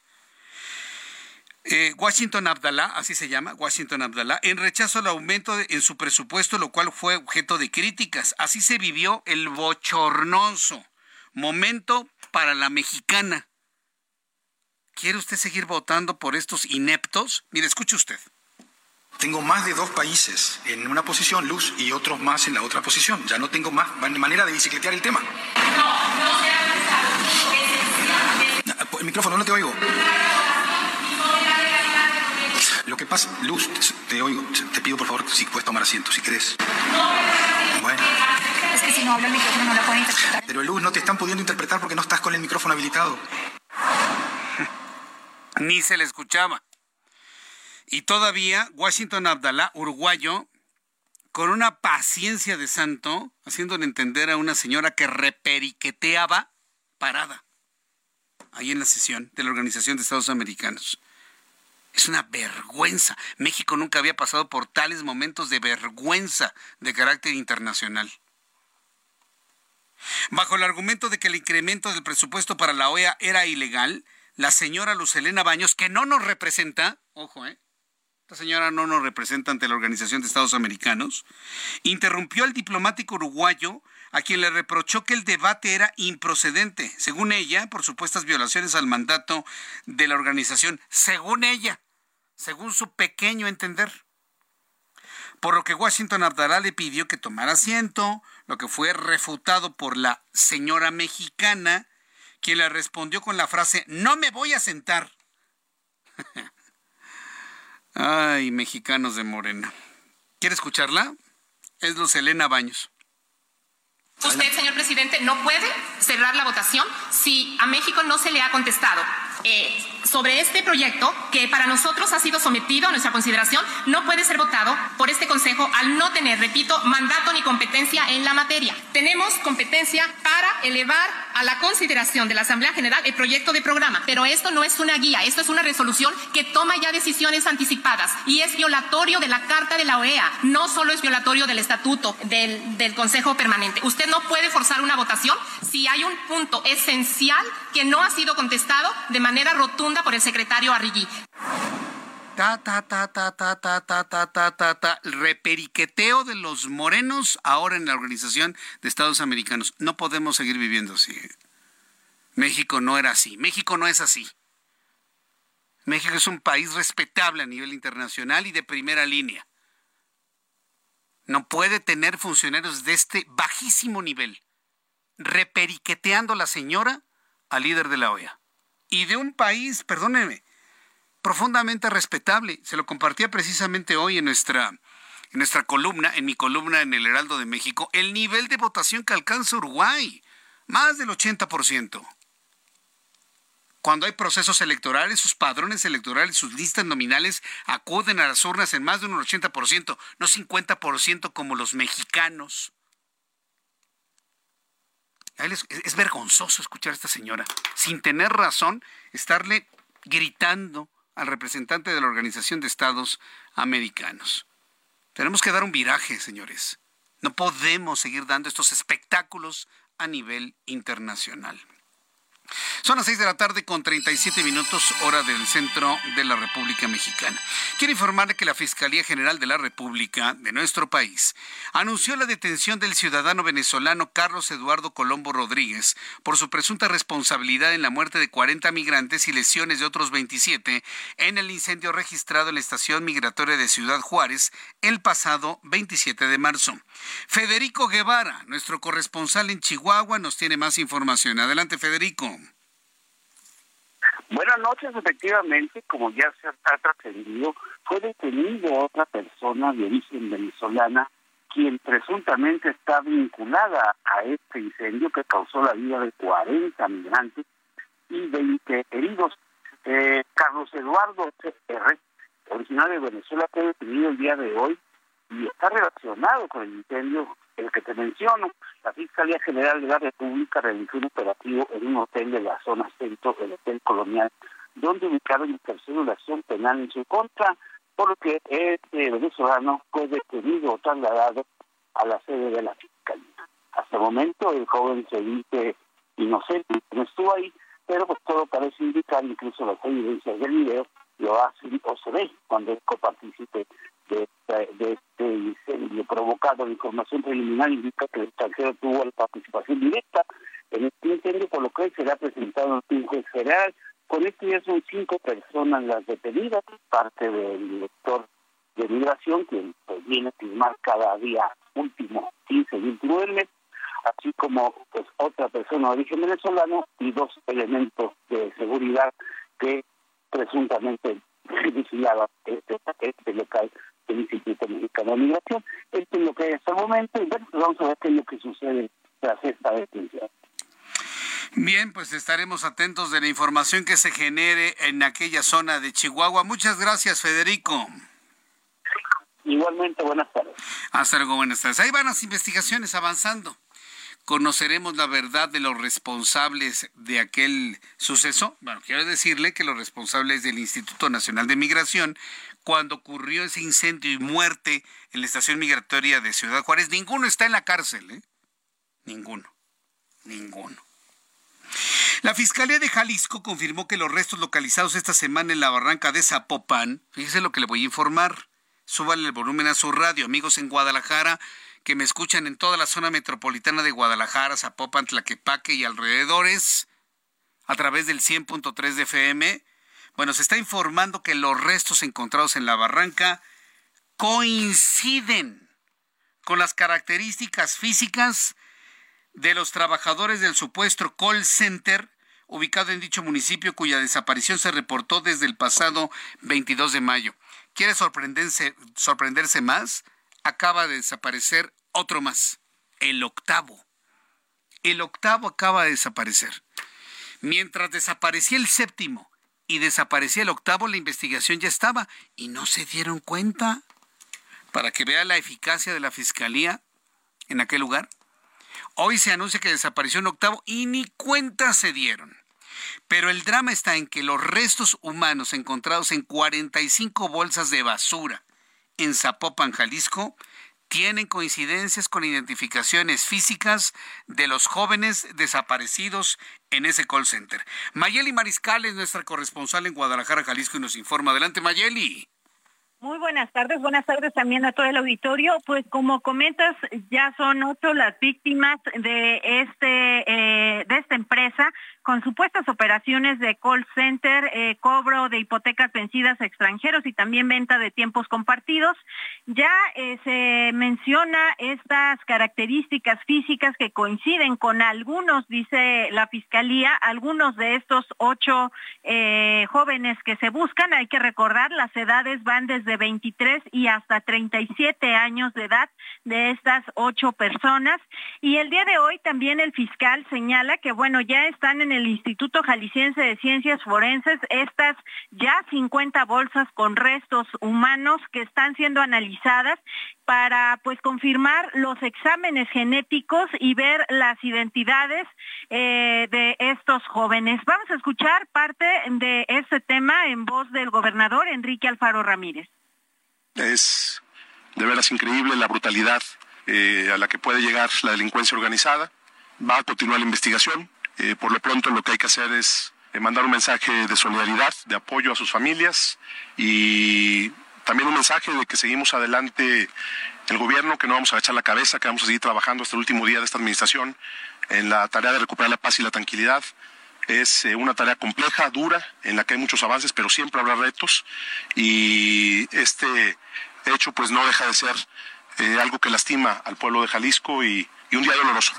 S2: eh, Washington Abdallah, así se llama, Washington Abdallah, en rechazo al aumento en su presupuesto, lo cual fue objeto de críticas. Así se vivió el bochornoso momento para la mexicana. ¿Quiere usted seguir votando por estos ineptos? Mire, escuche usted.
S5: Tengo más de dos países en una posición, Luz, y otros más en la otra posición. Ya no tengo más manera de bicicletear el tema. No, el micrófono, no te oigo. Lo que pasa, Luz, te oigo. Te pido por favor si puedes tomar asiento, si querés.
S6: Bueno. Es que si no habla el micrófono no la pueden interpretar.
S5: Pero Luz, no te están pudiendo interpretar porque no estás con el micrófono habilitado. (laughs)
S2: Ni se le escuchaba. Y todavía Washington Abdalá, uruguayo, con una paciencia de santo, haciéndole entender a una señora que reperiqueteaba parada ahí en la sesión de la Organización de Estados Americanos. Es una vergüenza. México nunca había pasado por tales momentos de vergüenza de carácter internacional. Bajo el argumento de que el incremento del presupuesto para la OEA era ilegal, la señora Lucelena Baños, que no nos representa, ojo, ¿eh? Esta señora no nos representa ante la Organización de Estados Americanos, interrumpió al diplomático uruguayo a quien le reprochó que el debate era improcedente, según ella, por supuestas violaciones al mandato de la organización, según ella, según su pequeño entender. Por lo que Washington Abdalá le pidió que tomara asiento, lo que fue refutado por la señora mexicana, quien le respondió con la frase, no me voy a sentar. (laughs) Ay, mexicanos de Morena. ¿Quiere escucharla? Es Luz Elena Baños.
S7: Usted, señor presidente, no puede cerrar la votación si a México no se le ha contestado. Eh, sobre este proyecto, que para nosotros ha sido sometido a nuestra consideración, no puede ser votado por este Consejo al no tener, repito, mandato ni competencia en la materia. Tenemos competencia para elevar a la consideración de la Asamblea General el proyecto de programa, pero esto no es una guía, esto es una resolución que toma ya decisiones anticipadas y es violatorio de la Carta de la OEA, no solo es violatorio del Estatuto del, del Consejo Permanente. Usted no puede forzar una votación si hay un punto esencial que no ha sido contestado de manera rotunda por el secretario Arrigui.
S2: Ta, ta, ta, ta, ta, ta, ta, ta, ta, ta. Reperiqueteo de los morenos ahora en la Organización de Estados Americanos. No podemos seguir viviendo así. México no era así. México no es así. México es un país respetable a nivel internacional y de primera línea. No puede tener funcionarios de este bajísimo nivel reperiqueteando la señora al líder de la OEA. Y de un país, perdónenme, profundamente respetable. Se lo compartía precisamente hoy en nuestra, en nuestra columna, en mi columna en el Heraldo de México, el nivel de votación que alcanza Uruguay, más del 80%. Cuando hay procesos electorales, sus padrones electorales, sus listas nominales acuden a las urnas en más de un 80%, no 50% como los mexicanos. Es, es, vergonzoso escuchar a esta señora, sin tener razón, estarle gritando al representante de la Organización de Estados Americanos. Tenemos que dar un viraje, señores. No podemos seguir dando estos espectáculos a nivel internacional. Son las 6 de la tarde con 37 minutos hora del centro de la República Mexicana. Quiero informarle que la Fiscalía General de la República de nuestro país anunció la detención del ciudadano venezolano Carlos Eduardo Colombo Rodríguez por su presunta responsabilidad en la muerte de 40 migrantes y lesiones de otros 27 en el incendio registrado en la estación migratoria de Ciudad Juárez el pasado 27 de marzo. Federico Guevara, nuestro corresponsal en Chihuahua, nos tiene más información. Adelante, Federico.
S8: Buenas noches, efectivamente, como ya se ha trascendido, fue detenido otra persona de origen venezolana quien presuntamente está vinculada a este incendio que causó la vida de 40 migrantes y 20 heridos. Eh, Carlos Eduardo R., originario de Venezuela, fue detenido el día de hoy y está relacionado con el incendio el que te menciono. La Fiscalía General de la República realizó un operativo en un hotel de la zona centro del Hotel Colonial, donde ubicaron una acción penal en su contra, por lo que este venezolano fue detenido o trasladado a la sede de la Fiscalía. Hasta el momento el joven se dice inocente, no estuvo ahí, pero pues todo parece indicar, incluso las evidencias del video, lo hace o se ve cuando es copartícipe de, de, este incendio provocado. La información preliminar indica que el extranjero tuvo la participación directa en este incendio, por lo que será presentado en un juez federal. Con esto ya son cinco personas las detenidas, parte del director de migración, quien pues, viene a firmar cada día último 15, 29 así como pues otra persona de origen venezolano y dos elementos de seguridad que presuntamente vigilaba este, este local del Instituto Mexicano de Migración. Esto es lo que hay hasta el momento y bueno, vamos a ver qué es lo que sucede tras esta detención.
S2: Bien, pues estaremos atentos de la información que se genere en aquella zona de Chihuahua. Muchas gracias, Federico.
S8: Igualmente, buenas tardes.
S2: Hasta luego, buenas tardes. Ahí van las investigaciones avanzando. ¿Conoceremos la verdad de los responsables de aquel suceso? Bueno, quiero decirle que los responsables del Instituto Nacional de Migración, cuando ocurrió ese incendio y muerte en la estación migratoria de Ciudad Juárez, ninguno está en la cárcel, ¿eh? Ninguno. Ninguno. La Fiscalía de Jalisco confirmó que los restos localizados esta semana en la barranca de Zapopan, fíjese lo que le voy a informar, súbale el volumen a su radio, amigos en Guadalajara, que me escuchan en toda la zona metropolitana de Guadalajara, Zapopan, Tlaquepaque y alrededores, a través del 100.3 de FM. Bueno, se está informando que los restos encontrados en la barranca coinciden con las características físicas de los trabajadores del supuesto call center ubicado en dicho municipio cuya desaparición se reportó desde el pasado 22 de mayo. ¿Quiere sorprenderse, sorprenderse más? Acaba de desaparecer otro más, el octavo. El octavo acaba de desaparecer. Mientras desaparecía el séptimo y desaparecía el octavo, la investigación ya estaba y no se dieron cuenta. Para que vea la eficacia de la fiscalía en aquel lugar. Hoy se anuncia que desapareció un octavo y ni cuenta se dieron. Pero el drama está en que los restos humanos encontrados en 45 bolsas de basura en Zapopan, Jalisco, tienen coincidencias con identificaciones físicas de los jóvenes desaparecidos en ese call center. Mayeli Mariscal es nuestra corresponsal en Guadalajara, Jalisco, y nos informa. Adelante, Mayeli.
S9: Muy buenas tardes, buenas tardes también a todo el auditorio. Pues como comentas, ya son ocho las víctimas de este eh, de esta empresa con supuestas operaciones de call center, eh, cobro de hipotecas vencidas extranjeros y también venta de tiempos compartidos. Ya eh, se menciona estas características físicas que coinciden con algunos, dice la Fiscalía, algunos de estos ocho eh, jóvenes que se buscan. Hay que recordar, las edades van desde 23 y hasta 37 años de edad de estas ocho personas. Y el día de hoy también el fiscal señala que, bueno, ya están en el Instituto Jalisciense de Ciencias Forenses estas ya 50 bolsas con restos humanos que están siendo analizadas para pues confirmar los exámenes genéticos y ver las identidades eh, de estos jóvenes. Vamos a escuchar parte de este tema en voz del gobernador Enrique Alfaro Ramírez.
S10: Es de veras increíble la brutalidad eh, a la que puede llegar la delincuencia organizada. Va a continuar la investigación. Eh, por lo pronto lo que hay que hacer es eh, mandar un mensaje de solidaridad, de apoyo a sus familias y también un mensaje de que seguimos adelante el gobierno, que no vamos a echar la cabeza, que vamos a seguir trabajando hasta el último día de esta administración en la tarea de recuperar la paz y la tranquilidad. Es eh, una tarea compleja, dura, en la que hay muchos avances, pero siempre habrá retos y este hecho pues no deja de ser algo que lastima al pueblo de Jalisco y un día doloroso.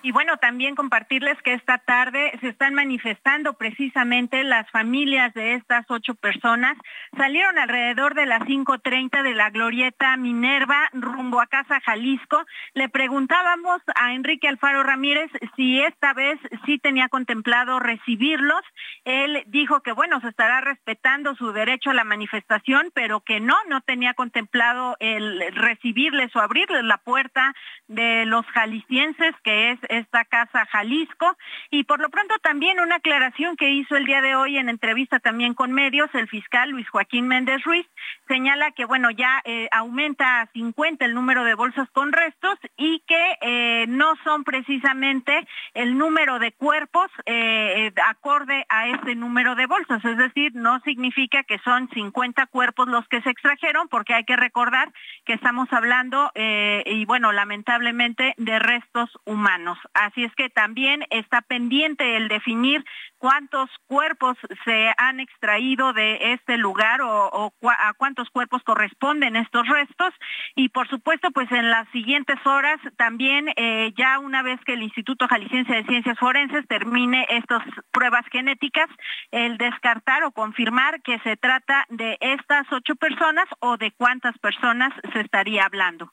S9: Y bueno, también compartirles que esta tarde se están manifestando precisamente las familias de estas ocho personas. Salieron alrededor de las 5.30 de la glorieta Minerva rumbo a Casa Jalisco. Le preguntábamos a Enrique Alfaro Ramírez si esta vez sí tenía contemplado recibirlos. Él dijo que bueno, se estará respetando su derecho a la manifestación, pero que no, no tenía contemplado el recibirles o abrirles la puerta de los jaliscienses, que es esta casa Jalisco. Y por lo pronto también una aclaración que hizo el día de hoy en entrevista también con medios, el fiscal Luis Joaquín Méndez Ruiz señala que bueno, ya eh, aumenta a 50 el número de bolsas con restos y que eh, no son precisamente el número de cuerpos eh, acorde a ese número de bolsas, es decir, no significa que son 50 cuerpos los que se extrajeron, porque hay que recordar que estamos hablando, y bueno, lamentablemente, de restos humanos. Así es que también está pendiente el definir cuántos cuerpos se han extraído de este lugar o, a cuántos cuerpos corresponden estos restos. Y por supuesto, pues en las siguientes horas también, eh, ya una vez que el Instituto Jalisciense de Ciencias Forenses termine estas pruebas genéticas, el descartar o confirmar que se trata de estas ocho personas o de cuántas personas se estaría hablando.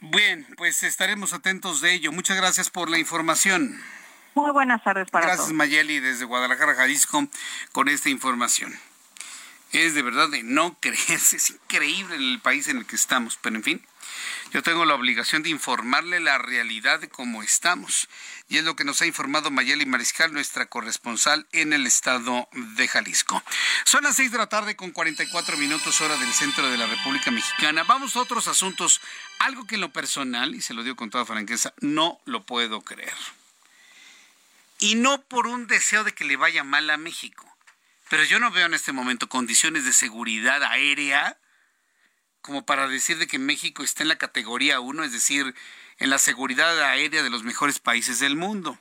S2: Bien, pues estaremos atentos de ello. Muchas gracias por la información.
S9: Muy buenas tardes para
S2: Gracias, Mayeli, desde Guadalajara, Jalisco, con esta información. Es de verdad de no creerse, es increíble el país en el que estamos, pero en fin, yo tengo la obligación de informarle la realidad de cómo estamos. Y es lo que nos ha informado Mayeli Mariscal, nuestra corresponsal en el estado de Jalisco. Son las seis de la tarde con 44 minutos hora del centro de la República Mexicana. Vamos a otros asuntos. Algo que en lo personal, y se lo digo con toda franqueza, no lo puedo creer y no por un deseo de que le vaya mal a México. Pero yo no veo en este momento condiciones de seguridad aérea como para decir de que México está en la categoría 1, es decir, en la seguridad aérea de los mejores países del mundo.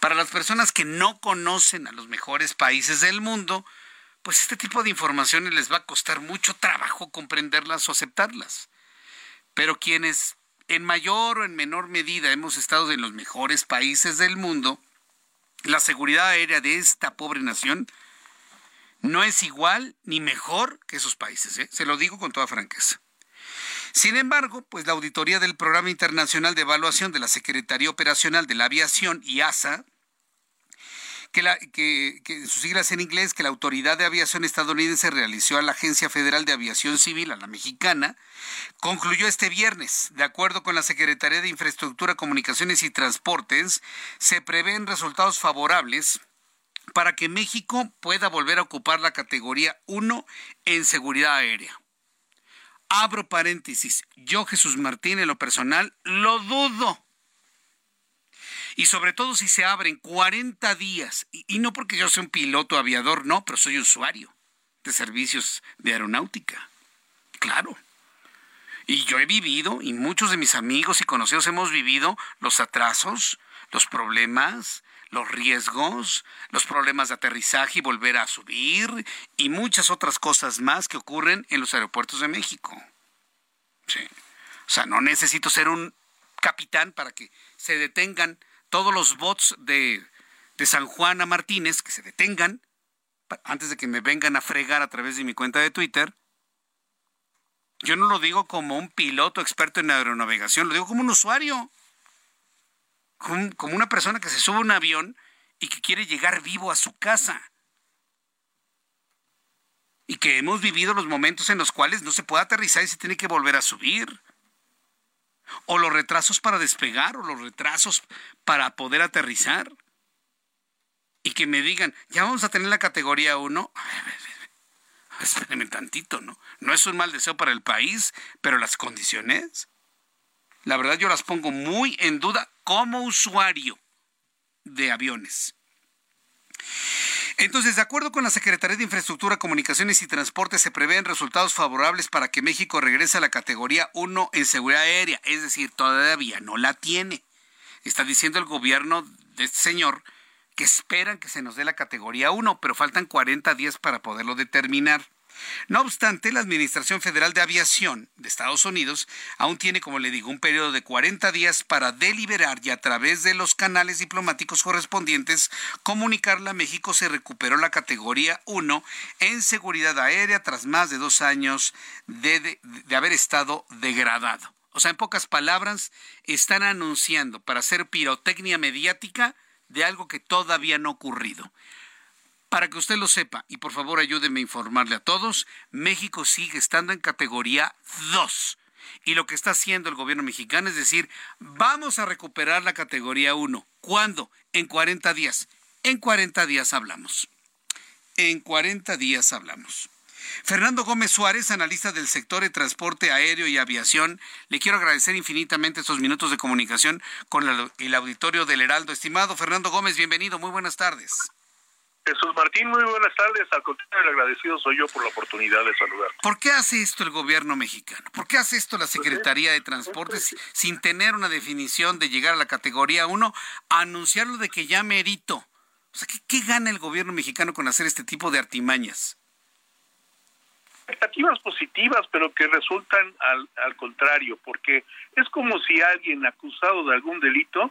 S2: Para las personas que no conocen a los mejores países del mundo, pues este tipo de informaciones les va a costar mucho trabajo comprenderlas o aceptarlas. Pero quienes en mayor o en menor medida hemos estado en los mejores países del mundo, la seguridad aérea de esta pobre nación no es igual ni mejor que esos países, ¿eh? se lo digo con toda franqueza. Sin embargo, pues la auditoría del Programa Internacional de Evaluación de la Secretaría Operacional de la Aviación, IASA, que, la, que, sus siglas en inglés, que la Autoridad de Aviación estadounidense realizó a la Agencia Federal de Aviación Civil, a la mexicana, concluyó este viernes. De acuerdo con la Secretaría de Infraestructura, Comunicaciones y Transportes, se prevén resultados favorables para que México pueda volver a ocupar la categoría 1 en seguridad aérea. Abro paréntesis, yo Jesús Martín en lo personal lo dudo y sobre todo si se abren 40 días, y, no porque yo sea un piloto aviador, no, pero soy usuario de servicios de aeronáutica. Claro. Y yo he vivido, y muchos de mis amigos y conocidos hemos vivido los atrasos, los problemas, los riesgos, los problemas de aterrizaje y volver a subir, y muchas otras cosas más que ocurren en los aeropuertos de México. Sí. O sea, no necesito ser un capitán para que se detengan todos los bots de, San Juan a Martínez que se detengan antes de que me vengan a fregar a través de mi cuenta de Twitter. Yo no lo digo como un piloto experto en aeronavegación, lo digo como un usuario, como, una persona que se sube a un avión y que quiere llegar vivo a su casa. Y que hemos vivido los momentos en los cuales no se puede aterrizar y se tiene que volver a subir o los retrasos para despegar, o los retrasos para poder aterrizar. Y que me digan, ya vamos a tener la categoría 1. Espérenme tantito, ¿no? No es un mal deseo para el país, pero las condiciones, la verdad yo las pongo muy en duda como usuario de aviones. Entonces, de acuerdo con la Secretaría de Infraestructura, Comunicaciones y Transporte, se prevén resultados favorables para que México regrese a la categoría 1 en seguridad aérea, es decir, todavía no la tiene. Está diciendo el gobierno de este señor que esperan que se nos dé la categoría 1, pero faltan 40 días para poderlo determinar. No obstante, la Administración Federal de Aviación de Estados Unidos aún tiene, como le digo, un periodo de 40 días para deliberar y a través de los canales diplomáticos correspondientes comunicarle a México se recuperó la categoría 1 en seguridad aérea tras más de dos años de, de haber estado degradado. O sea, en pocas palabras, están anunciando para hacer pirotecnia mediática de algo que todavía no ha ocurrido. Para que usted lo sepa, y por favor ayúdeme a informarle a todos, México sigue estando en categoría 2. Y lo que está haciendo el gobierno mexicano es decir, vamos a recuperar la categoría 1. ¿Cuándo? En 40 días. En 40 días hablamos. En 40 días hablamos. Fernando Gómez Suárez, analista del sector de transporte aéreo y aviación, le quiero agradecer infinitamente estos minutos de comunicación con el auditorio del Heraldo. Estimado Fernando Gómez, bienvenido, muy buenas tardes.
S11: Jesús Martín, muy buenas tardes. Al contrario, el agradecido soy yo por la oportunidad de saludar.
S2: ¿Por qué hace esto el gobierno mexicano? ¿Por qué hace esto la Secretaría de Transportes sin tener una definición de llegar a la categoría 1, anunciarlo de que ya merito? O sea, ¿qué, ¿qué, gana el gobierno mexicano con hacer este tipo de artimañas?
S11: Expectativas positivas, pero que resultan al, al contrario, porque es como si alguien acusado de algún delito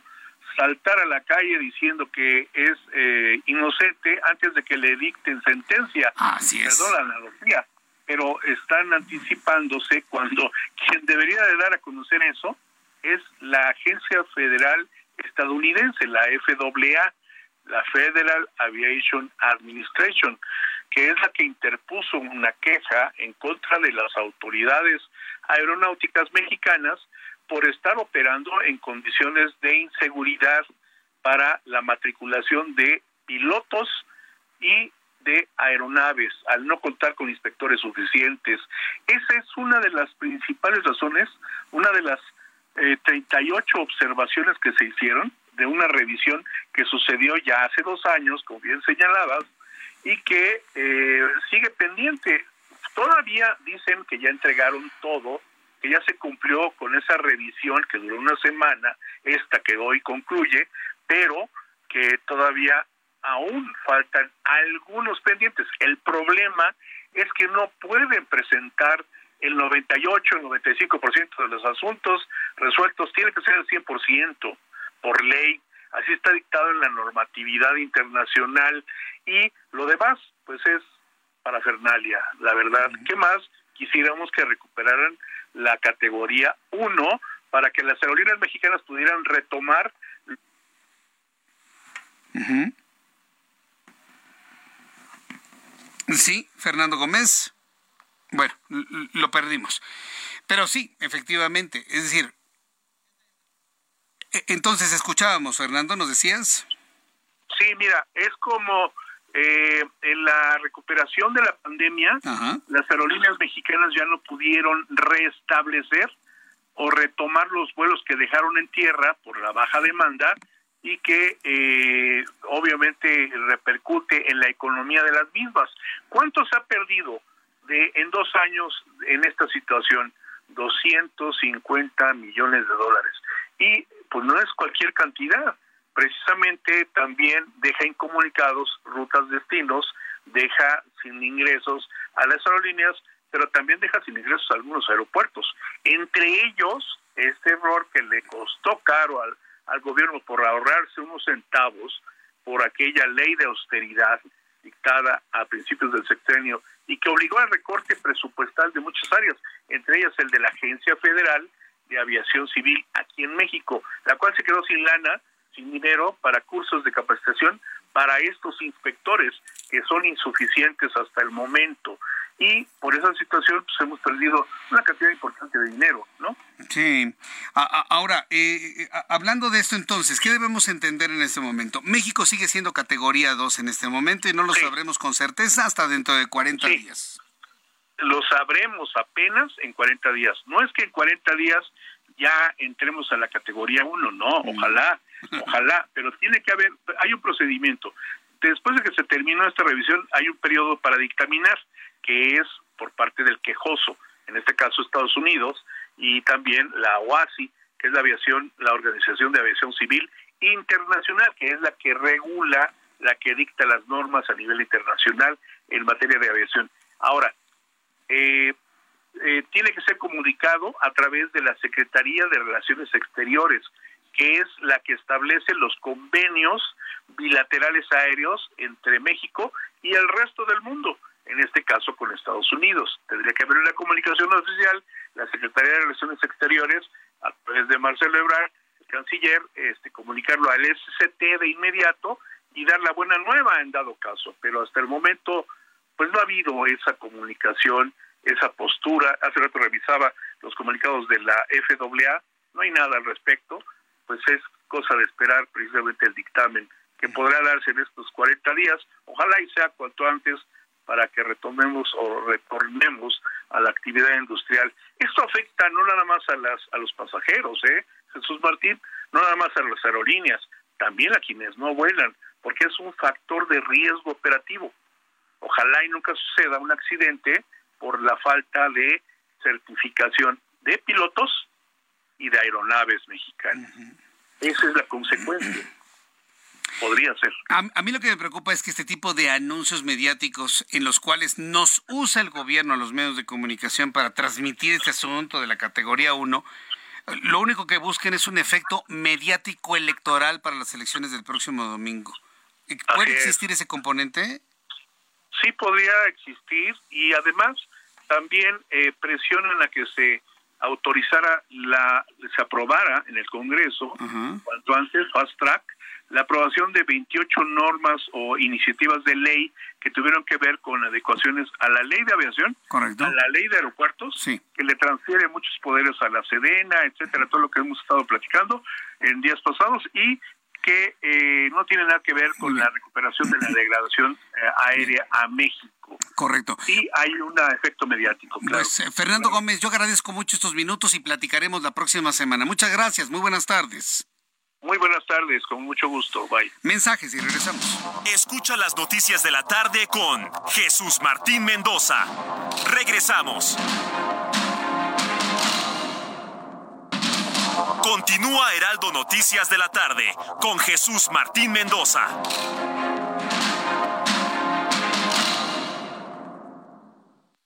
S11: saltar a la calle diciendo que es eh, inocente antes de que le dicten sentencia.
S2: Así es.
S11: Perdón la analogía, pero están anticipándose cuando (laughs) quien debería de dar a conocer eso es la Agencia Federal Estadounidense, la FAA, la Federal Aviation Administration, que es la que interpuso una queja en contra de las autoridades aeronáuticas mexicanas por estar operando en condiciones de inseguridad para la matriculación de pilotos y de aeronaves, al no contar con inspectores suficientes. Esa es una de las principales razones, una de las eh, 38 observaciones que se hicieron de una revisión que sucedió ya hace dos años, como bien señalabas, y que eh, sigue pendiente. Todavía dicen que ya entregaron todo que ya se cumplió con esa revisión que duró una semana, esta que hoy concluye, pero que todavía aún faltan algunos pendientes. El problema es que no pueden presentar el 98, el 95% de los asuntos resueltos, tiene que ser el 100% por ley, así está dictado en la normatividad internacional y lo demás pues es parafernalia, la verdad. ¿Qué más? Quisiéramos que recuperaran la categoría 1 para que las aerolíneas mexicanas pudieran retomar.
S2: Sí, Fernando Gómez. Bueno, lo perdimos. Pero sí, efectivamente. Es decir, e, entonces escuchábamos, Fernando, ¿nos decías?
S11: Sí, mira, es como eh, en la recuperación de la pandemia, las aerolíneas mexicanas ya no pudieron restablecer o retomar los vuelos que dejaron en tierra por la baja demanda y que eh, obviamente repercute en la economía de las mismas. ¿Cuánto se ha perdido de en dos años en esta situación? 250 millones de dólares. Y pues no es cualquier cantidad precisamente también deja incomunicados rutas destinos, deja sin ingresos a las aerolíneas, pero también deja sin ingresos a algunos aeropuertos. Entre ellos, este error que le costó caro al, al gobierno por ahorrarse unos centavos por aquella ley de austeridad dictada a principios del sexenio y que obligó al recorte presupuestal de muchas áreas, entre ellas el de la Agencia Federal de Aviación Civil aquí en México, la cual se quedó sin lana sin dinero para cursos de capacitación para estos inspectores que son insuficientes hasta el momento y por esa situación pues, hemos perdido una cantidad importante de dinero, ¿no?
S2: Sí. ahora, eh, eh, hablando de esto entonces, ¿qué debemos entender en este momento? México sigue siendo categoría 2 en este momento y no lo sabremos con certeza hasta dentro de 40 días.
S11: Lo sabremos apenas en 40 días. No es que en 40 días ya entremos a la categoría 1, no, ojalá Ojalá, pero tiene que haber, hay un procedimiento. Después de que se terminó esta revisión, hay un periodo para dictaminar, que es por parte del quejoso, en este caso Estados Unidos, y también la OASI, que es la aviación, la Organización de Aviación Civil Internacional, que es la que regula, la que dicta las normas a nivel internacional en materia de aviación. Ahora, eh, eh, tiene que ser comunicado a través de la Secretaría de Relaciones Exteriores, que es la que establece los convenios bilaterales aéreos entre México y el resto del mundo, en este caso con Estados Unidos. Tendría que haber una comunicación oficial, la Secretaría de Relaciones Exteriores, a través de Marcelo Ebrard, el canciller, este, comunicarlo al SCT de inmediato y dar la buena nueva en dado caso. Pero hasta el momento, pues no ha habido esa comunicación, esa postura. Hace rato revisaba los comunicados de la FAA, no hay nada al respecto pues es cosa de esperar precisamente el dictamen que podrá darse en estos 40 días. Ojalá y sea cuanto antes para que retomemos o retornemos a la actividad industrial. Esto afecta no nada más a las a los pasajeros, ¿eh? Jesús Martín, no nada más a las aerolíneas, también a quienes no vuelan, porque es un factor de riesgo operativo. Ojalá y nunca suceda un accidente por la falta de certificación de pilotos y de aeronaves mexicanas. Esa es la consecuencia. Podría ser.
S2: A, mí lo que me preocupa es que este tipo de anuncios mediáticos en los cuales nos usa el gobierno, los medios de comunicación, para transmitir este asunto de la categoría 1, lo único que busquen es un efecto mediático electoral para las elecciones del próximo domingo. ¿Puede existir ese componente?
S11: Sí, podría existir y además también eh, presionan a que se autorizara, la, se aprobara en el Congreso, cuanto antes, fast track, la aprobación de 28 normas o iniciativas de ley que tuvieron que ver con adecuaciones a la ley de aviación, a la ley de aeropuertos, que le transfiere muchos poderes a la Sedena, etcétera, todo lo que hemos estado platicando en días pasados y que eh, no tiene nada que ver con la recuperación de la degradación eh, aérea a México.
S2: Correcto.
S11: Sí hay un efecto mediático. Claro.
S2: Pues, eh, Fernando Gómez, yo agradezco mucho estos minutos y platicaremos la próxima semana. Muchas gracias, muy buenas tardes.
S11: Muy buenas tardes, con mucho gusto. Bye.
S2: Mensajes y regresamos.
S1: Escucha las noticias de la tarde con Jesús Martín Mendoza. Regresamos. Continúa Heraldo Noticias de la tarde con Jesús Martín Mendoza.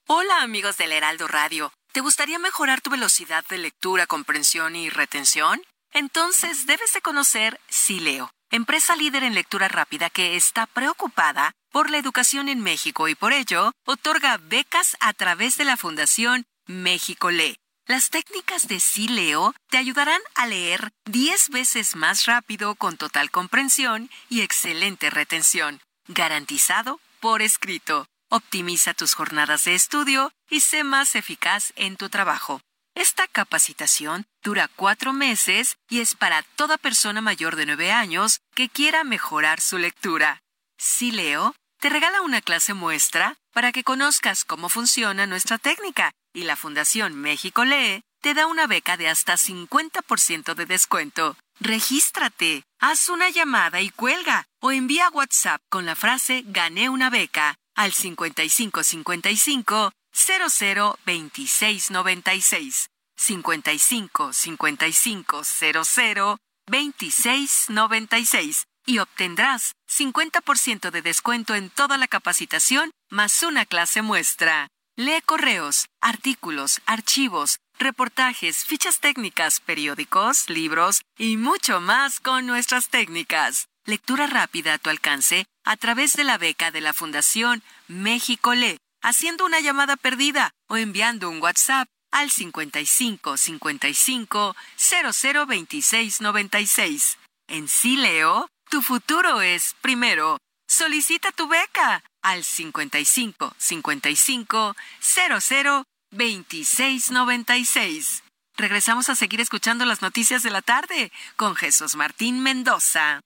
S12: Hola amigos del Heraldo Radio. ¿Te gustaría mejorar tu velocidad de lectura, comprensión y retención? Entonces debes de conocer Sileo, empresa líder en lectura rápida que está preocupada por la educación en México y por ello otorga becas a través de la Fundación México Lee. Las técnicas de Sileo te ayudarán a leer 10 veces más rápido con total comprensión y excelente retención, garantizado por escrito. Optimiza tus jornadas de estudio y sé más eficaz en tu trabajo. Esta capacitación dura cuatro meses y es para toda persona mayor de nueve años que quiera mejorar su lectura. Si Leo te regala una clase muestra para que conozcas cómo funciona nuestra técnica y la Fundación México Lee te da una beca de hasta 50% de descuento. Regístrate, haz una llamada y cuelga o envía WhatsApp con la frase gané una beca al 5555 00 26 96 55 55 00 26 96 y obtendrás 50% de descuento en toda la capacitación más una clase muestra. Lee correos, artículos, archivos, reportajes, fichas técnicas, periódicos, libros y mucho más con nuestras técnicas. Lectura rápida a tu alcance a través de la beca de la Fundación México Lee haciendo una llamada perdida o enviando un WhatsApp al 55 55 00 26 96. En Sileo, tu futuro es primero. Solicita tu beca al 55 55 00 26 96. Regresamos a seguir escuchando las noticias de la tarde con Jesús Martín Mendoza.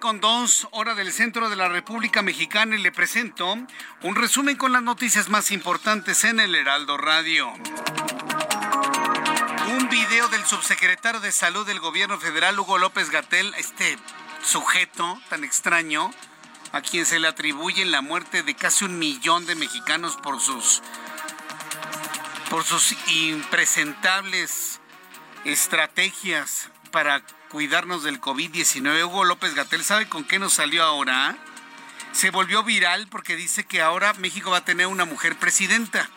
S2: Con dos, hora del centro de la República Mexicana, y le presento un resumen con las noticias más importantes en el Heraldo Radio. Un video del subsecretario de Salud del Gobierno Federal, Hugo López Gatel, este sujeto tan extraño, a quien se le atribuye la muerte de casi un millón de mexicanos por sus por sus impresentables estrategias para cuidarnos del COVID-19. Hugo López Gatel, ¿sabe con qué nos salió ahora? Se volvió viral porque dice que ahora México va a tener una mujer presidenta.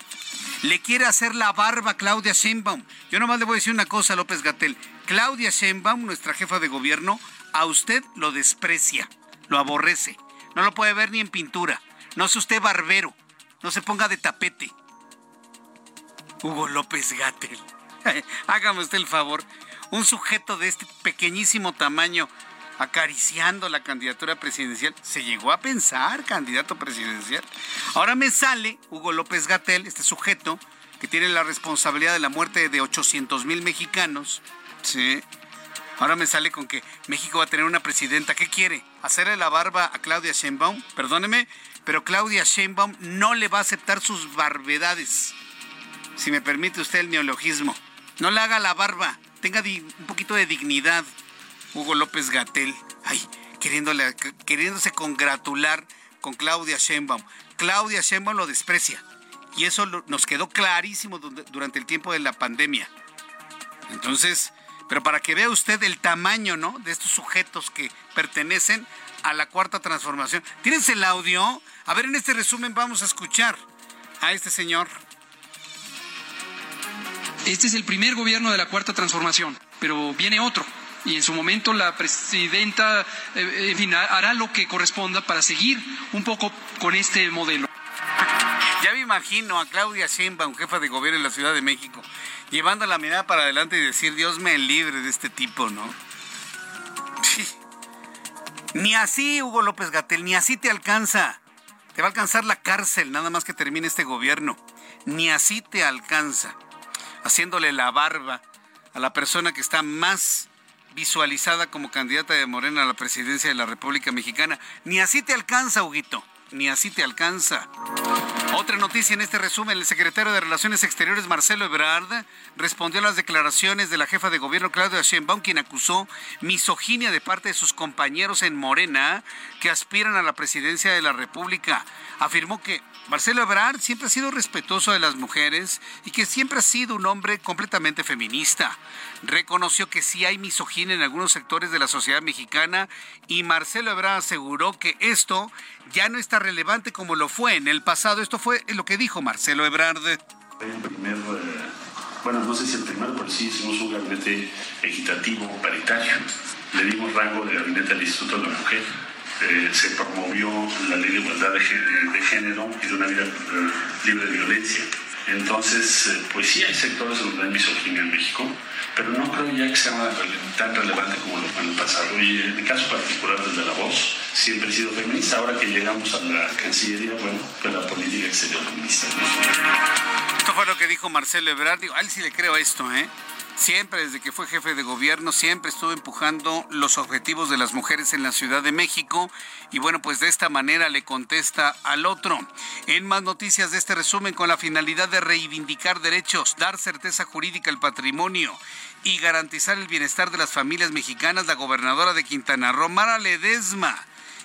S2: Le quiere hacer la barba a Claudia Sheinbaum. Yo nomás le voy a decir una cosa, López Gatel. Claudia Sheinbaum, nuestra jefa de gobierno, a usted lo desprecia, lo aborrece. No lo puede ver ni en pintura. No es usted barbero. No se ponga de tapete. Hugo López Gatel. (laughs) Hágame usted el favor un sujeto de este pequeñísimo tamaño acariciando la candidatura presidencial. Se llegó a pensar candidato presidencial. Ahora me sale Hugo López Gatel, este sujeto que tiene la responsabilidad de la muerte de 800 mil mexicanos. Sí. Ahora me sale con que México va a tener una presidenta. ¿Qué quiere? ¿Hacerle la barba a Claudia Sheinbaum? Perdóneme, pero Claudia Sheinbaum no le va a aceptar sus barbaridades. Si me permite usted el neologismo. No le haga la barba. Tenga un poquito de dignidad. Hugo López Gatel, ay, queriéndose congratular con Claudia Sheinbaum. Claudia Sheinbaum lo desprecia. Y eso nos quedó clarísimo durante el tiempo de la pandemia. Entonces, pero para que vea usted el tamaño, ¿no? De estos sujetos que pertenecen a la cuarta transformación. ¿Tienes el audio? A ver, en este resumen vamos a escuchar a este señor.
S13: Este es el primer gobierno de la cuarta transformación, pero viene otro y en su momento la presidenta, eh, hará lo que corresponda para seguir un poco con este modelo.
S2: Ya me imagino a Claudia Sheinbaum, jefa de gobierno en la Ciudad de México, llevando la mirada para adelante y decir, Dios me libre de este tipo, ¿no? Ni así, Hugo López Gatel, ni así te alcanza. Te va a alcanzar la cárcel nada más que termine este gobierno. Ni así te alcanza. Haciéndole la barba a la persona que está más visualizada como candidata de Morena a la presidencia de la República Mexicana. Ni así te alcanza, Huguito. Ni así te alcanza. Otra noticia en este resumen, el secretario de Relaciones Exteriores Marcelo Ebrard respondió a las declaraciones de la jefa de gobierno Claudia Sheinbaum, quien acusó misoginia de parte de sus compañeros en Morena que aspiran a la presidencia de la República. Afirmó que Marcelo Ebrard siempre ha sido respetuoso de las mujeres y que siempre ha sido un hombre completamente feminista. Reconoció que sí hay misoginia en algunos sectores de la sociedad mexicana y Marcelo Ebrard aseguró que esto ya no está relevante como lo fue en el pasado. Esto fue lo que dijo Marcelo Ebrard.
S14: Eh, bueno, no sé si el primero, pero sí hicimos un gabinete equitativo, paritario. Le dimos rango de gabinete al Instituto de la Mujer eh, se promovió la ley de igualdad de, género y de una vida eh, libre de violencia. Entonces, eh, pues sí hay sectores donde hay misoginia en México, pero no creo ya que sea tan relevante como lo fue en el pasado. Y en el caso particular desde la voz, siempre he sido feminista. Ahora que llegamos a la Cancillería, bueno, pues la política exterior feminista.
S2: Esto fue lo que dijo Marcelo Ebrard. Digo, a él sí le creo esto, ¿eh? Siempre desde que fue jefe de gobierno, siempre estuvo empujando los objetivos de las mujeres en la Ciudad de México y bueno, pues de esta manera le contesta al otro. En más noticias de este resumen, con la finalidad de reivindicar derechos, dar certeza jurídica al patrimonio y garantizar el bienestar de las familias mexicanas, la gobernadora de Quintana Roo, Mara Ledesma,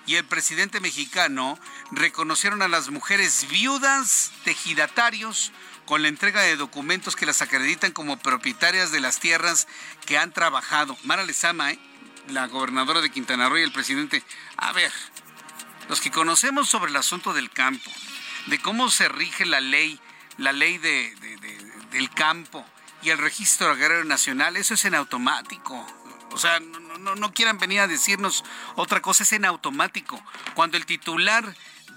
S2: y el presidente mexicano reconocieron a las mujeres viudas, tejidatarios, con la entrega de documentos que las acreditan como propietarias de las tierras que han trabajado. Mara Lezama, ¿eh? la gobernadora de Quintana Roo y el presidente. A ver, los que conocemos sobre el asunto del campo, de cómo se rige la ley, la ley de, del campo y el registro agrario nacional, eso es en automático. O sea, no, no quieran venir a decirnos otra cosa, es en automático. Cuando el titular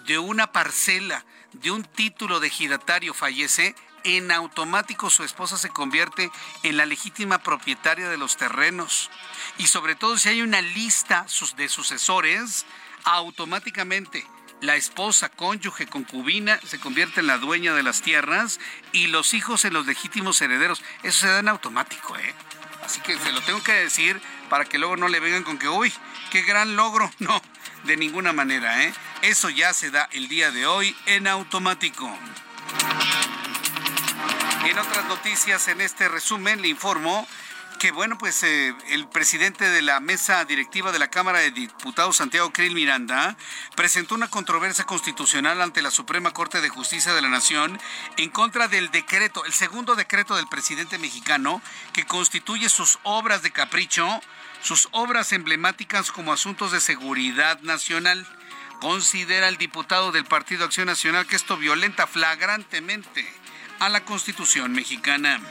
S2: de una parcela de un título de giratario fallece, en automático su esposa se convierte en la legítima propietaria de los terrenos. Y sobre todo si hay una lista de sucesores, automáticamente la esposa, cónyuge, concubina se convierte en la dueña de las tierras y los hijos en los legítimos herederos. Eso se da en automático, ¿eh? Así que se lo tengo que decir para que luego no le vengan con que, uy, qué gran logro. (laughs) No, de ninguna manera, ¿eh? Eso ya se da el día de hoy en automático. En otras noticias, en este resumen, le informo que, bueno, pues eh, el presidente de la mesa directiva de la Cámara de Diputados, Santiago Krill Miranda, presentó una controversia constitucional ante la Suprema Corte de Justicia de la Nación en contra del decreto, el segundo decreto del presidente mexicano, que constituye sus obras de capricho sus obras emblemáticas como asuntos de seguridad nacional. Considera el diputado del Partido Acción Nacional que esto violenta flagrantemente a la Constitución mexicana.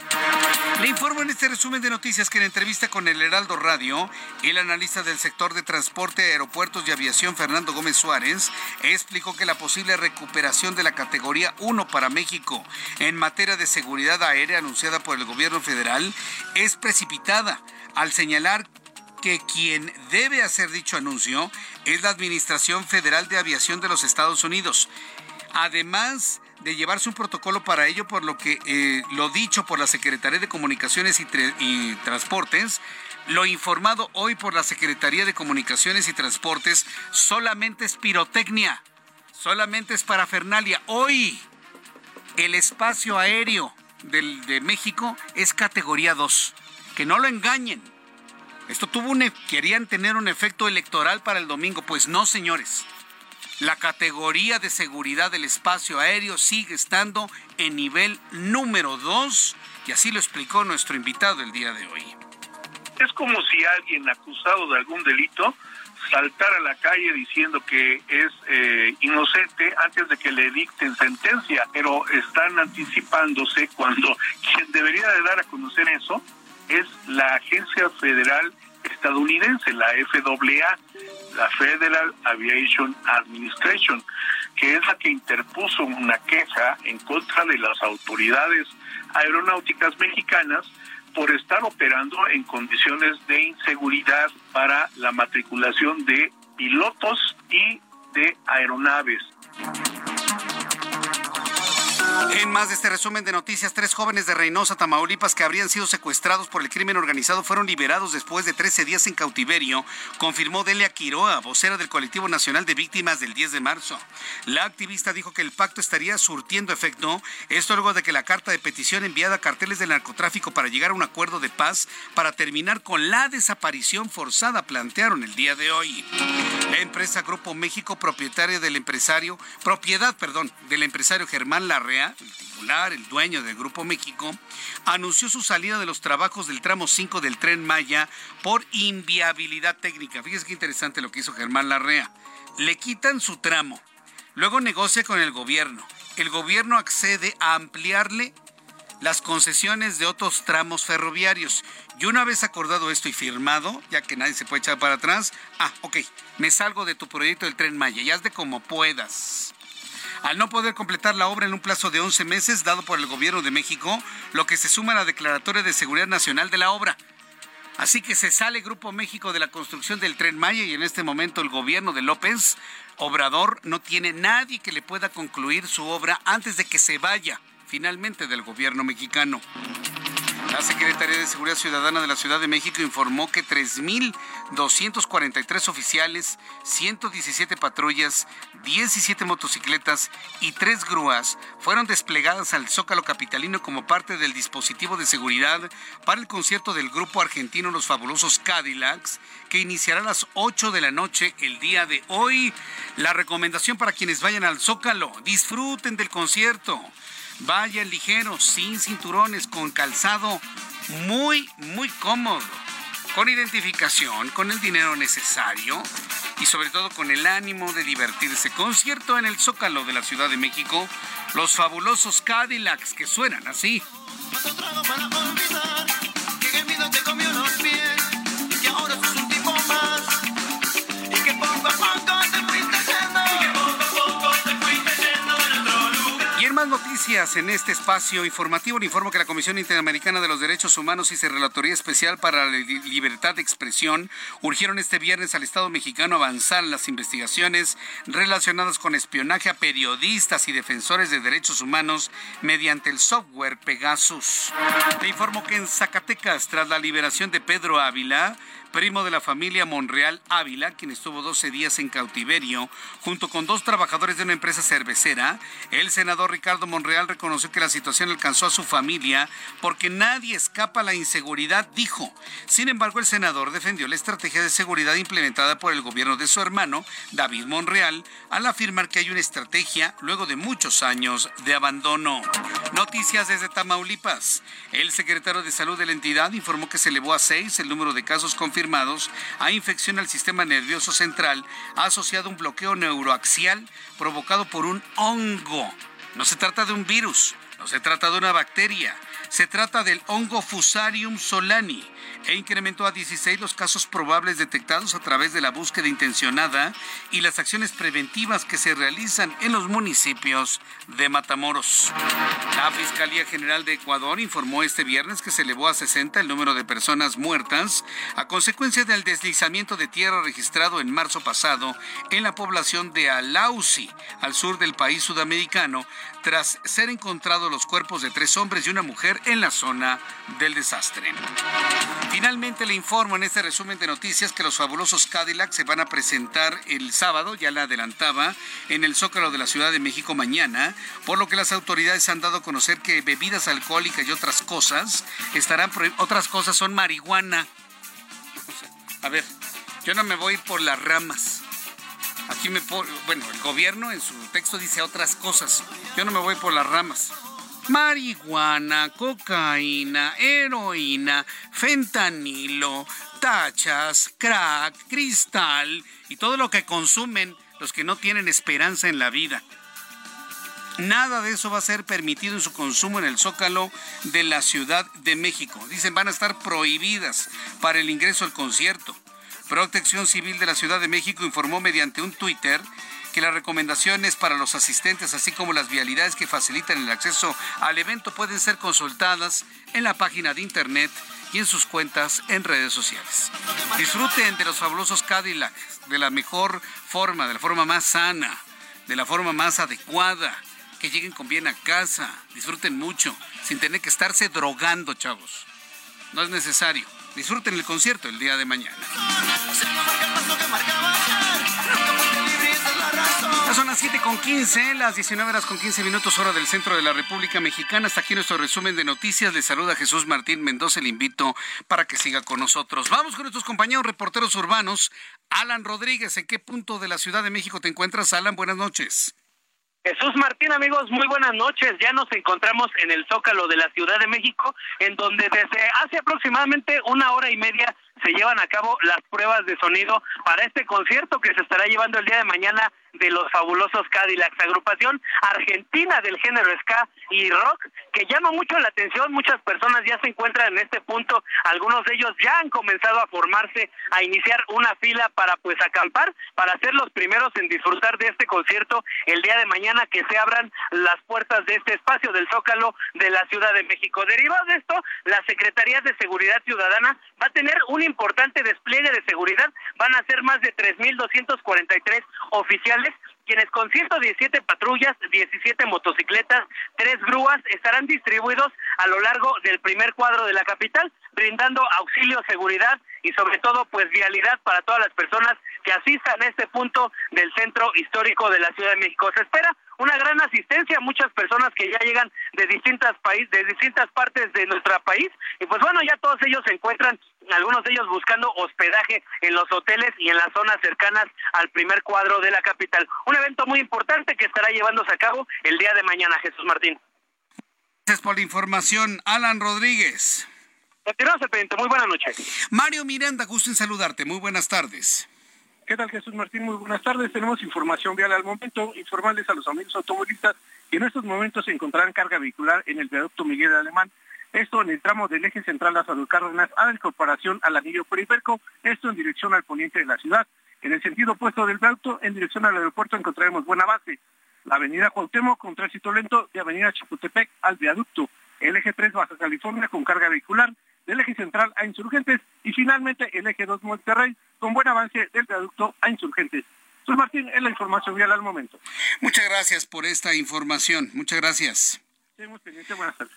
S2: Le informo en este resumen de noticias que en entrevista con el Heraldo Radio, el analista del sector de transporte, aeropuertos y aviación, Fernando Gómez Suárez, explicó que la posible recuperación de la categoría 1 para México en materia de seguridad aérea anunciada por el gobierno federal es precipitada al señalar que quien debe hacer dicho anuncio es la Administración Federal de Aviación de los Estados Unidos. Además de llevarse un protocolo para ello, por lo que eh, lo dicho por la Secretaría de Comunicaciones y, Transportes, lo informado hoy por la Secretaría de Comunicaciones y Transportes solamente es pirotecnia, solamente es parafernalia. Hoy el espacio aéreo del, de México es categoría 2. Que no lo engañen. Esto tuvo un, e, querían tener un efecto electoral para el domingo. Pues no, señores. La categoría de seguridad del espacio aéreo sigue estando en nivel número 2 y así lo explicó nuestro invitado el día de hoy.
S11: Es como si alguien acusado de algún delito saltar a la calle diciendo que es eh, inocente antes de que le dicten sentencia, pero están anticipándose cuando (laughs) quien debería de dar a conocer eso es la Agencia Federal Estadounidense, la FAA, la Federal Aviation Administration, que es la que interpuso una queja en contra de las autoridades aeronáuticas mexicanas por estar operando en condiciones de inseguridad para la matriculación de pilotos y de aeronaves.
S2: En más de este resumen de noticias, tres jóvenes de Reynosa, Tamaulipas, que habrían sido secuestrados por el crimen organizado, fueron liberados después de 13 días en cautiverio, confirmó Delia Quiroa, vocera del Colectivo Nacional de Víctimas del 10 de marzo. La activista dijo que el pacto estaría surtiendo efecto, esto luego de que la carta de petición enviada a carteles del narcotráfico para llegar a un acuerdo de paz para terminar con la desaparición forzada plantearon el día de hoy. La empresa Grupo México, propietaria del empresario, propiedad, perdón, del empresario Germán Larrea, el titular, el dueño del Grupo México, anunció su salida de los trabajos del tramo 5 del tren Maya por inviabilidad técnica. Fíjese qué interesante lo que hizo Germán Larrea. Le quitan su tramo, luego negocia con el gobierno. El gobierno accede a ampliarle las concesiones de otros tramos ferroviarios. Y una vez acordado esto y firmado, ya que nadie se puede echar para atrás, ah, ok, me salgo de tu proyecto del tren Maya y haz de como puedas al no poder completar la obra en un plazo de 11 meses dado por el gobierno de México, lo que se suma a la Declaratoria de Seguridad Nacional de la obra. Así que se sale Grupo México de la construcción del tren Maya y en este momento el gobierno de López Obrador no tiene nadie que le pueda concluir su obra antes de que se vaya finalmente del gobierno mexicano. La Secretaría de Seguridad Ciudadana de la Ciudad de México informó que 3.243 oficiales, 117 patrullas, 17 motocicletas y 3 grúas fueron desplegadas al Zócalo Capitalino como parte del dispositivo de seguridad para el concierto del grupo argentino Los Fabulosos Cadillacs, que iniciará a las 8 de la noche el día de hoy. La recomendación para quienes vayan al Zócalo, disfruten del concierto Vayan ligeros, sin cinturones, con calzado muy, muy cómodo, con identificación, con el dinero necesario y sobre todo con el ánimo de divertirse. Concierto en el Zócalo de la Ciudad de México, los fabulosos Cadillacs que suenan así. Noticias en este espacio informativo. Le informo que la Comisión Interamericana de los Derechos Humanos y su Relatoría Especial para la Libertad de Expresión urgieron este viernes al Estado mexicano avanzar las investigaciones relacionadas con espionaje a periodistas y defensores de derechos humanos mediante el software Pegasus. Le informo que en Zacatecas, tras la liberación de Pedro Ávila, primo de la familia Monreal Ávila, quien estuvo 12 días en cautiverio, junto con dos trabajadores de una empresa cervecera, el senador Ricardo Monreal reconoció que la situación alcanzó a su familia porque nadie escapa a la inseguridad, dijo. Sin embargo, el senador defendió la estrategia de seguridad implementada por el gobierno de su hermano, David Monreal, al afirmar que hay una estrategia luego de muchos años de abandono. Noticias desde Tamaulipas. El secretario de Salud de la entidad informó que se elevó a seis el número de casos confirmados a infección al sistema nervioso central asociado a un bloqueo neuroaxial provocado por un hongo. No se trata de un virus, Se trata de una bacteria, se trata del hongo Fusarium solani e incrementó a 16 los casos probables detectados a través de la búsqueda intencionada y las acciones preventivas que se realizan en los municipios de Matamoros. La Fiscalía General de Ecuador informó este viernes que se elevó a 60 el número de personas muertas a consecuencia del deslizamiento de tierra registrado en marzo pasado en la población de Alausi, al sur del país sudamericano, tras ser encontrados los cuerpos de tres hombres y una mujer en la zona del desastre. Finalmente le informo en este resumen de noticias que los fabulosos Cadillac se van a presentar el sábado, ya la adelantaba, en el Zócalo de la Ciudad de México mañana, por lo que las autoridades han dado a conocer que bebidas alcohólicas y otras cosas estarán otras cosas son marihuana. A ver, yo no me voy por las ramas. Aquí me bueno, el gobierno en su texto dice otras cosas. Yo no me voy por las ramas marihuana, cocaína, heroína, fentanilo, tachas, crack, cristal y todo lo que consumen los que no tienen esperanza en la vida. Nada de eso va a ser permitido en su consumo en el zócalo de la Ciudad de México. Dicen van a estar prohibidas para el ingreso al concierto. Protección Civil de la Ciudad de México informó mediante un Twitter que las recomendaciones para los asistentes, así como las vialidades que facilitan el acceso al evento, pueden ser consultadas en la página de internet y en sus cuentas en redes sociales. Disfruten de los fabulosos Cadillac de la mejor forma, de la forma más sana, de la forma más adecuada, que lleguen con bien a casa, disfruten mucho, sin tener que estarse drogando, chavos. No es necesario. Disfruten el concierto el día de mañana. Son las 7 con 15, las 19 horas con 15 minutos hora del centro de la República Mexicana. Hasta aquí nuestro resumen de noticias. Le saluda Jesús Martín Mendoza. Le invito para que siga con nosotros. Vamos con nuestros compañeros reporteros urbanos. Alan Rodríguez, ¿en qué punto de la Ciudad de México te encuentras, Alan? Buenas noches.
S15: Jesús Martín, amigos, muy buenas noches. Ya nos encontramos en el Zócalo de la Ciudad de México, en donde desde hace aproximadamente una hora y media se llevan a cabo las pruebas de sonido para este concierto que se estará llevando el día de mañana de los fabulosos Cadillacs, agrupación argentina del género ska y rock, que llama mucho la atención, muchas personas ya se encuentran en este punto, algunos de ellos ya han comenzado a formarse, a iniciar una fila para pues acampar, para ser los primeros en disfrutar de este concierto el día de mañana que se abran las puertas de este espacio del Zócalo de la Ciudad de México. Derivado de esto, la Secretaría de Seguridad Ciudadana va a tener importante despliegue de seguridad, van a ser más de 3.243 oficiales quienes con 117 patrullas, 17 motocicletas, tres grúas estarán distribuidos a lo largo del primer cuadro de la capital, brindando auxilio, seguridad y sobre todo pues vialidad para todas las personas que asistan a este punto del centro histórico de la Ciudad de México. Se espera una gran asistencia, muchas personas que ya llegan de distintas países, de distintas partes de nuestro país y pues bueno, ya todos ellos se encuentran algunos de ellos buscando hospedaje en los hoteles y en las zonas cercanas al primer cuadro de la capital. Un evento muy importante que estará llevándose a cabo el día de mañana, Jesús Martín.
S2: Gracias por la información, Alan Rodríguez.
S15: Continuamos, presidente. Muy buenas noches.
S2: Mario Miranda, gusto en saludarte. Muy buenas tardes.
S16: ¿Qué tal Jesús Martín? Muy buenas tardes. Tenemos información vial al momento. Informarles a los amigos automovilistas que en estos momentos se encontrarán carga vehicular en el viaducto Miguel Alemán. Esto en el tramo del eje central de Salud Cárdenas a la incorporación al anillo periférico. Esto en dirección al poniente de la ciudad. En el sentido opuesto del viaducto, en dirección al aeropuerto, encontraremos buena base. La avenida Cuauhtémoc con tránsito lento de avenida Chapultepec al viaducto. El eje 3 Baja California con carga vehicular del eje central a Insurgentes y finalmente el eje 2 Monterrey con buen avance del viaducto a Insurgentes. Soy Martín, es la información vial al momento.
S2: Muchas gracias por esta información. Muchas gracias.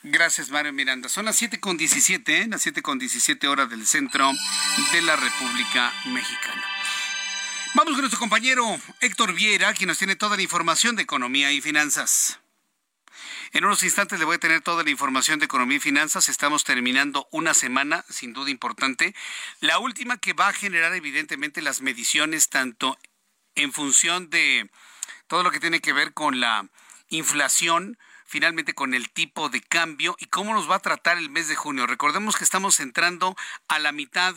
S2: Gracias, Mario Miranda. Son las 7 con 17, ¿eh? las 7 con 17 horas del centro de la República Mexicana. Vamos con nuestro compañero Héctor Viera, quien nos tiene toda la información de economía y finanzas. En unos instantes le voy a tener toda la información de economía y finanzas. Estamos terminando una semana, sin duda importante. La última que va a generar evidentemente las mediciones tanto en función de todo lo que tiene que ver con la inflación, finalmente con el tipo de cambio y cómo nos va a tratar el mes de junio. Recordemos que estamos entrando a la mitad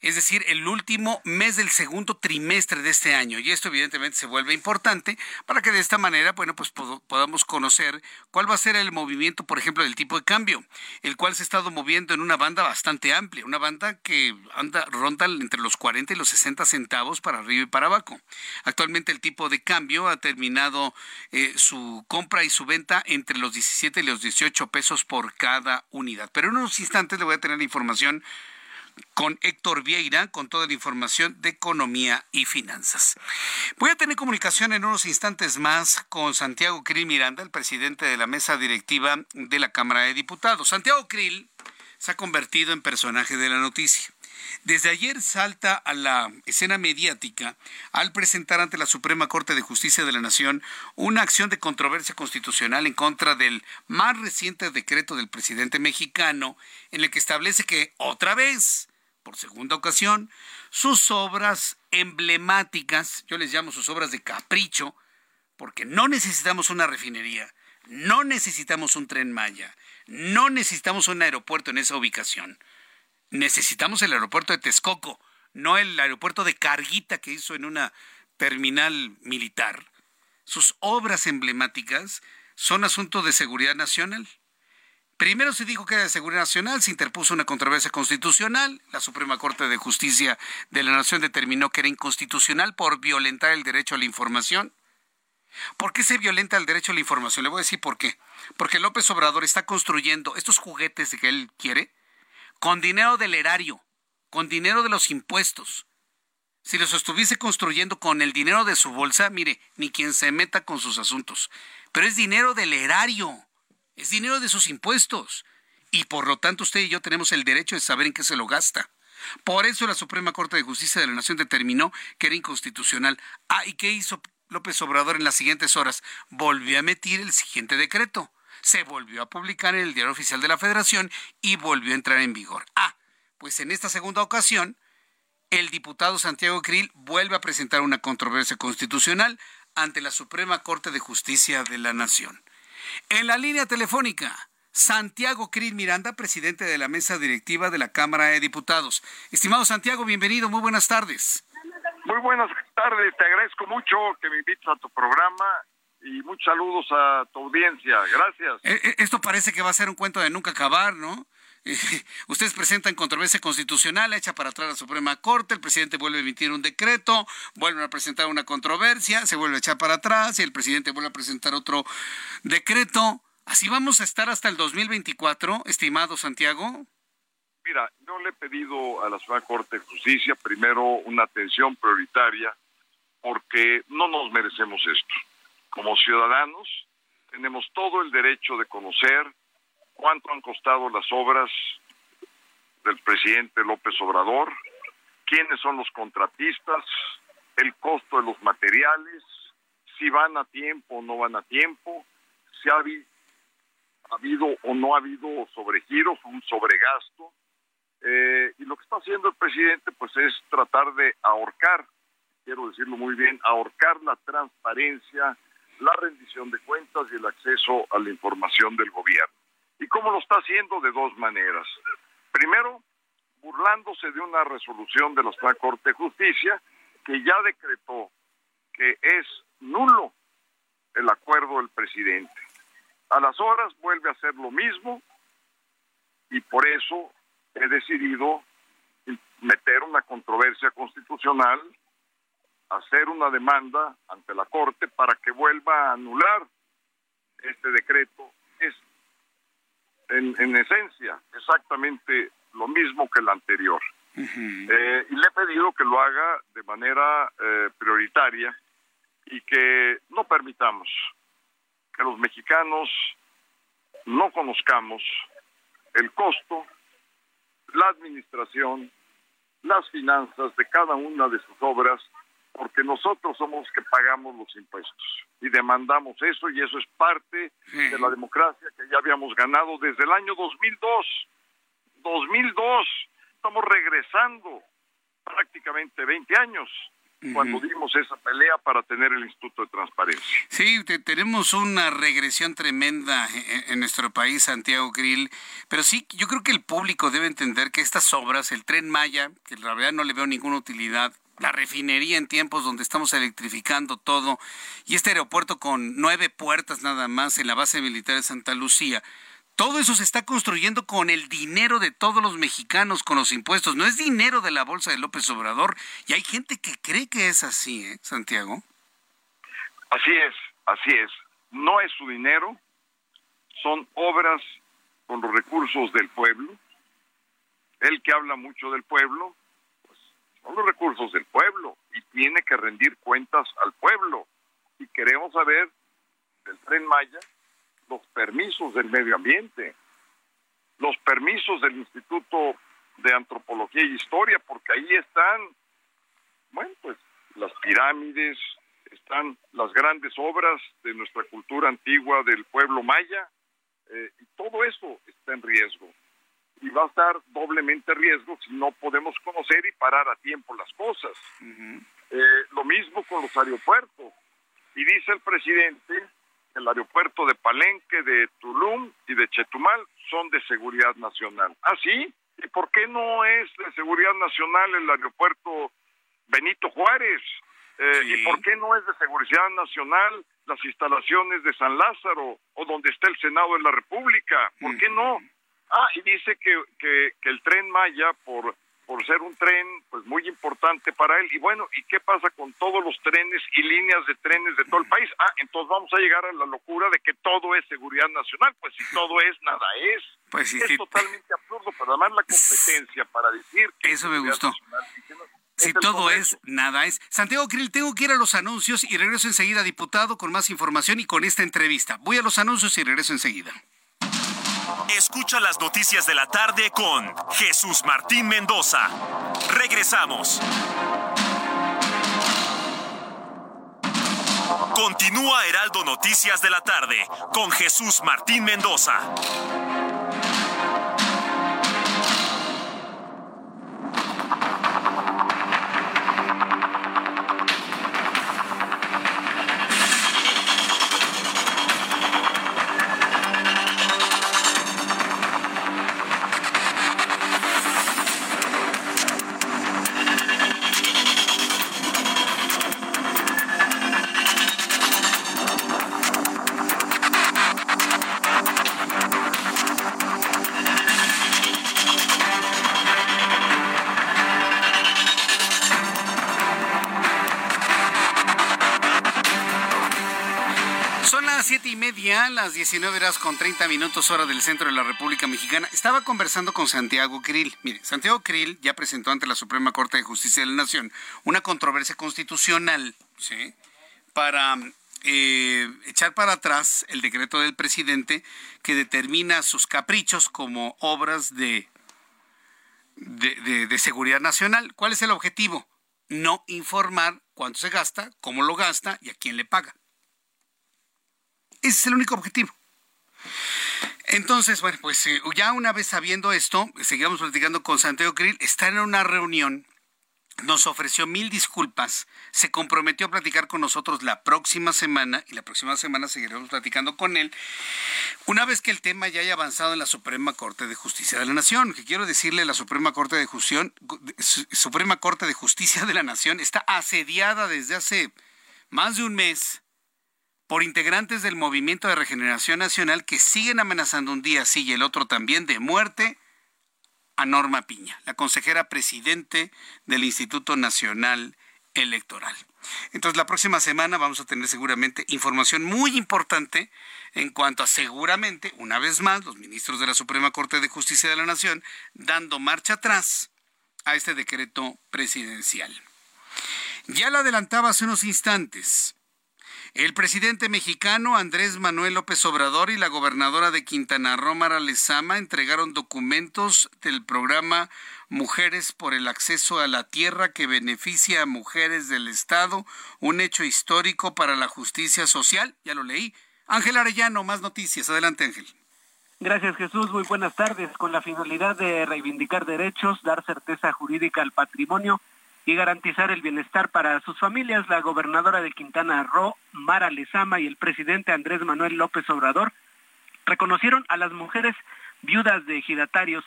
S2: es decir, el último mes del segundo trimestre de este año. Y esto evidentemente se vuelve importante para que de esta manera, bueno, pues podamos conocer cuál va a ser el movimiento, por ejemplo, del tipo de cambio, el cual se ha estado moviendo en una banda bastante amplia, una banda que anda ronda entre los 40 y los 60 centavos para arriba y para abajo. Actualmente el tipo de cambio ha terminado eh, su compra y su venta entre los 17 y los 18 pesos por cada unidad. Pero en unos instantes le voy a tener la información con Héctor Vieira con toda la información de economía y finanzas. Voy a tener comunicación en unos instantes más con Santiago Krill Miranda, el presidente de la mesa directiva de la Cámara de Diputados. Santiago Krill se ha convertido en personaje de la noticia. Desde ayer salta a la escena mediática al presentar ante la Suprema Corte de Justicia de la Nación una acción de controversia constitucional en contra del más reciente decreto del presidente mexicano en el que establece que otra vez, por segunda ocasión, sus obras emblemáticas, yo les llamo sus obras de capricho, porque no necesitamos una refinería, no necesitamos un tren Maya, no necesitamos un aeropuerto en esa ubicación necesitamos el aeropuerto de Texcoco, no el aeropuerto de Carguita que hizo en una terminal militar. Sus obras emblemáticas son asunto de seguridad nacional. Primero se dijo que era de seguridad nacional, se interpuso una controversia constitucional, la Suprema Corte de Justicia de la Nación determinó que era inconstitucional por violentar el derecho a la información. ¿Por qué se violenta el derecho a la información? Le voy a decir por qué. Porque López Obrador está construyendo estos juguetes que él quiere, con dinero del erario, con dinero de los impuestos. Si los estuviese construyendo con el dinero de su bolsa, mire, ni quien se meta con sus asuntos. Pero es dinero del erario, es dinero de sus impuestos. Y por lo tanto usted y yo tenemos el derecho de saber en qué se lo gasta. Por eso la Suprema Corte de Justicia de la Nación determinó que era inconstitucional. Ah, ¿y qué hizo López Obrador en las siguientes horas? Volvió a emitir el siguiente decreto se volvió a publicar en el Diario Oficial de la Federación y volvió a entrar en vigor. Ah, pues en esta segunda ocasión, el diputado Santiago Krill vuelve a presentar una controversia constitucional ante la Suprema Corte de Justicia de la Nación. En la línea telefónica, Santiago Krill Miranda, presidente de la mesa directiva de la Cámara de Diputados. Estimado Santiago, bienvenido, muy buenas tardes.
S17: Muy buenas tardes, te agradezco mucho que me invites a tu programa y muchos saludos a tu audiencia. Gracias.
S2: Eh, eh, esto parece que va a ser un cuento de nunca acabar, ¿no? (laughs) Ustedes presentan controversia constitucional hecha para atrás a la Suprema Corte, el presidente vuelve a emitir un decreto, vuelven a presentar una controversia, se vuelve a echar para atrás y el presidente vuelve a presentar otro decreto. ¿Así vamos a estar hasta el 2024, estimado Santiago?
S17: Mira, yo le he pedido a la Suprema Corte de Justicia primero una atención prioritaria porque no nos merecemos esto como ciudadanos tenemos todo el derecho de conocer cuánto han costado las obras del presidente López Obrador, quiénes son los contratistas, el costo de los materiales, si van a tiempo o no van a tiempo, si ha, habido o no ha habido sobregiros, un sobregasto. Eh, y lo que está haciendo el presidente pues es tratar de ahorcar, quiero decirlo muy bien, ahorcar la transparencia, la rendición de cuentas y el acceso a la información del gobierno. ¿Y cómo lo está haciendo? De dos maneras. Primero, burlándose de una resolución de la Corte de Justicia que ya decretó que es nulo el acuerdo del presidente. A las horas vuelve a hacer lo mismo y por eso he decidido meter una controversia constitucional hacer una demanda ante la Corte para que vuelva a anular este decreto. Es, en, esencia, exactamente lo mismo que el anterior. Eh, y le he pedido que lo haga de manera eh, prioritaria y que no permitamos que los mexicanos no conozcamos el costo, la administración, las finanzas de cada una de sus obras porque nosotros somos los que pagamos los impuestos y demandamos eso y eso es parte de la democracia que ya habíamos ganado desde el año 2002. 2002, estamos regresando prácticamente 20 años cuando dimos esa pelea para tener el Instituto de Transparencia.
S2: Sí, tenemos una regresión tremenda en, nuestro país, Santiago Grill, pero sí, yo creo que el público debe entender que estas obras, el tren Maya, que en realidad no le veo ninguna utilidad, la refinería en tiempos donde estamos electrificando todo, y este aeropuerto con nueve puertas nada más en la base militar de Santa Lucía, todo eso se está construyendo con el dinero de todos los mexicanos, con los impuestos. No es dinero de la bolsa de López Obrador. Y hay gente que cree que es así, ¿eh, Santiago?
S17: Así es, así es. No es su dinero, son obras con los recursos del pueblo. El que habla mucho del pueblo, son los recursos del pueblo y tiene que rendir cuentas al pueblo. Y queremos saber del tren Maya los permisos del medio ambiente, los permisos del Instituto de Antropología y Historia, porque ahí están, bueno, pues las pirámides, están las grandes obras de nuestra cultura antigua del pueblo maya, eh, y todo eso está en riesgo. Y va a estar doblemente riesgo si no podemos conocer y parar a tiempo las cosas. Eh, lo mismo con los aeropuertos. Y dice el presidente el aeropuerto de Palenque, de Tulum y de Chetumal son de seguridad nacional. ¿Ah, sí? ¿Y por qué no es de seguridad nacional el aeropuerto Benito Juárez? Eh, ¿Y por qué no es de seguridad nacional las instalaciones de San Lázaro o donde está el Senado de la República? ¿Por qué no? Ah, y dice que, que, que el tren Maya, por por ser un tren pues muy importante para él. Y bueno, ¿y qué pasa con todos los trenes y líneas de trenes de todo el país? Ah, entonces vamos a llegar a la locura de que todo es seguridad nacional. Pues si todo es, nada es.
S2: Pues
S17: es totalmente absurdo, pero además la competencia para decir
S2: que Eso me gustó. si todo es, nada es. Santiago Krill, tengo que ir a los anuncios y regreso enseguida, diputado, con más información y con esta entrevista. Voy a los anuncios y regreso enseguida.
S1: Escucha las noticias de la tarde con Jesús Martín Mendoza. Regresamos. Continúa Heraldo Noticias de la tarde con Jesús Martín Mendoza.
S2: Las 19 horas con 30 minutos hora del centro de la República Mexicana. Estaba conversando con Santiago Krill. Mire, Santiago Krill ya presentó ante la Suprema Corte de Justicia de la Nación una controversia constitucional. Para eh, echar para atrás el decreto del presidente que determina sus caprichos como obras de, de seguridad nacional. ¿Cuál es el objetivo? No informar cuánto se gasta, cómo lo gasta y a quién le paga. Ese es el único objetivo. Entonces, bueno, pues eh, ya una vez sabiendo esto, seguimos platicando con Santiago Krill, está en una reunión, nos ofreció mil disculpas, se comprometió a platicar con nosotros la próxima semana y la próxima semana seguiremos platicando con él, una vez que el tema ya haya avanzado en la Suprema Corte de Justicia de la Nación, que quiero decirle, la Suprema Corte de Justicia, Suprema Corte de Justicia de la Nación está asediada desde hace más de un mes por integrantes del Movimiento de Regeneración Nacional que siguen amenazando un día sí y el otro también de muerte a Norma Piña, la consejera presidente del Instituto Nacional Electoral. Entonces la próxima semana vamos a tener seguramente información muy importante en cuanto a seguramente, una vez más, los ministros de la Suprema Corte de Justicia de la Nación dando marcha atrás a este decreto presidencial. Ya lo adelantaba hace unos instantes. El presidente mexicano Andrés Manuel López Obrador y la gobernadora de Quintana Roo, Lezama, entregaron documentos del programa Mujeres por el Acceso a la Tierra que beneficia a mujeres del Estado, un hecho histórico para la justicia social. Ya lo leí. Ángel Arellano, más noticias. Adelante, Ángel.
S18: Gracias Jesús, muy buenas tardes. Con la finalidad de reivindicar derechos, dar certeza jurídica al patrimonio y garantizar el bienestar para sus familias, la gobernadora de Quintana Roo, Mara Lezama, y el presidente Andrés Manuel López Obrador reconocieron a las mujeres viudas de ejidatarios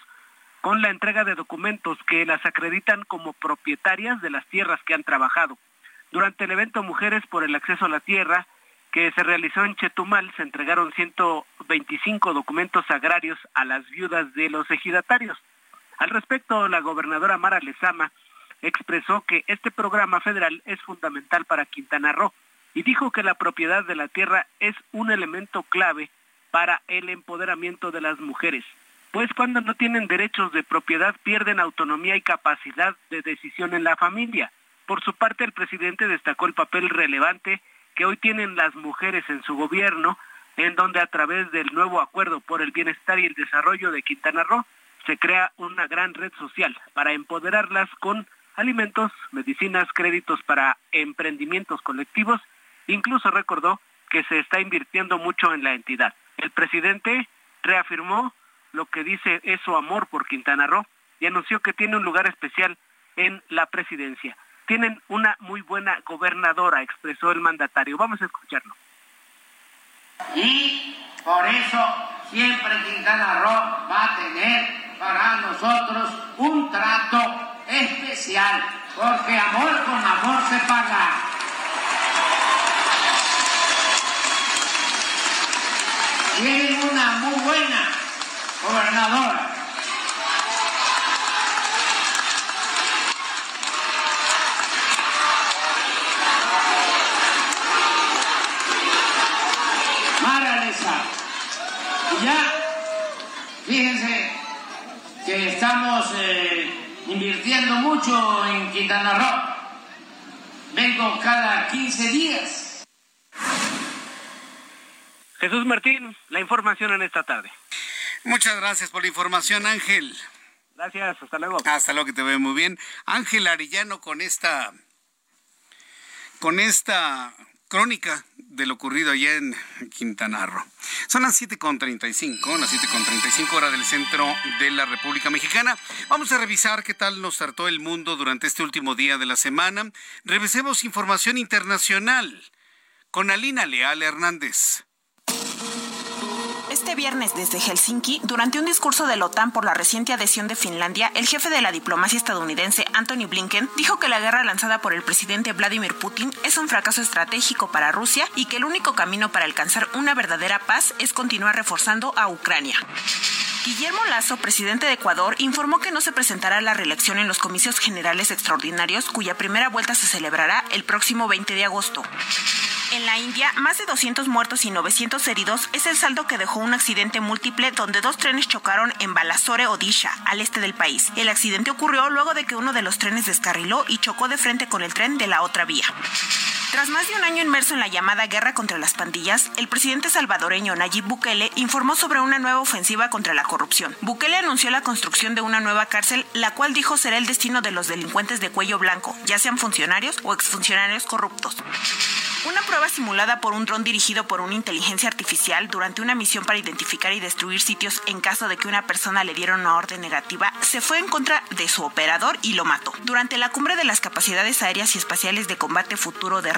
S18: con la entrega de documentos que las acreditan como propietarias de las tierras que han trabajado. Durante el evento Mujeres por el Acceso a la Tierra, que se realizó en Chetumal, se entregaron 125 documentos agrarios a las viudas de los ejidatarios. Al respecto, la gobernadora Mara Lezama expresó que este programa federal es fundamental para Quintana Roo y dijo que la propiedad de la tierra es un elemento clave para el empoderamiento de las mujeres, pues cuando no tienen derechos de propiedad pierden autonomía y capacidad de decisión en la familia. Por su parte, el presidente destacó el papel relevante que hoy tienen las mujeres en su gobierno, en donde a través del nuevo acuerdo por el bienestar y el desarrollo de Quintana Roo se crea una gran red social para empoderarlas con alimentos, medicinas, créditos para emprendimientos colectivos. Incluso recordó que se está invirtiendo mucho en la entidad. El presidente reafirmó lo que dice es su amor por Quintana Roo y anunció que tiene un lugar especial en la presidencia. Tienen una muy buena gobernadora, expresó el mandatario. Vamos a escucharlo.
S19: Y por eso siempre Quintana Roo va a tener para nosotros un trato especial, porque amor con amor se paga. Tienen una muy buena gobernadora. Ya, fíjense que estamos eh, invirtiendo mucho en Quintana Roo. Vengo cada 15 días
S18: Jesús Martín, la información en esta tarde.
S2: Muchas gracias por la información, Ángel.
S18: Gracias, hasta luego.
S2: Hasta luego, que te veo muy bien. Ángel Arellano con esta con esta crónica de lo ocurrido allá en Quintana Roo. Son las 7.35, las 7.35 horas del centro de la República Mexicana. Vamos a revisar qué tal nos trató el mundo durante este último día de la semana. Revisemos información internacional con Alina Leal Hernández.
S20: Viernes desde Helsinki, durante un discurso de la OTAN por la reciente adhesión de Finlandia, el jefe de la diplomacia estadounidense, Anthony Blinken, dijo que la guerra lanzada por el presidente Vladimir Putin es un fracaso estratégico para Rusia y que el único camino para alcanzar una verdadera paz es continuar reforzando a Ucrania. Guillermo Lazo, presidente de Ecuador, informó que no se presentará la reelección en los comicios generales extraordinarios, cuya primera vuelta se celebrará el próximo 20 de agosto. En la India, más de 200 muertos y 900 heridos es el saldo que dejó un accidente múltiple donde dos trenes chocaron en Balasore, Odisha, al este del país. El accidente ocurrió luego de que uno de los trenes descarriló y chocó de frente con el tren de la otra vía. Tras más de un año inmerso en la llamada guerra contra las pandillas, el presidente salvadoreño Nayib Bukele informó sobre una nueva ofensiva contra la corrupción. Bukele anunció la construcción de una nueva cárcel, la cual dijo será el destino de los delincuentes de cuello blanco, ya sean funcionarios o exfuncionarios corruptos. Una prueba simulada por un dron dirigido por una inteligencia artificial durante una misión para identificar y destruir sitios en caso de que una persona le diera una orden negativa se fue en contra de su operador y lo mató. Durante la cumbre de las capacidades aéreas y espaciales de combate futuro de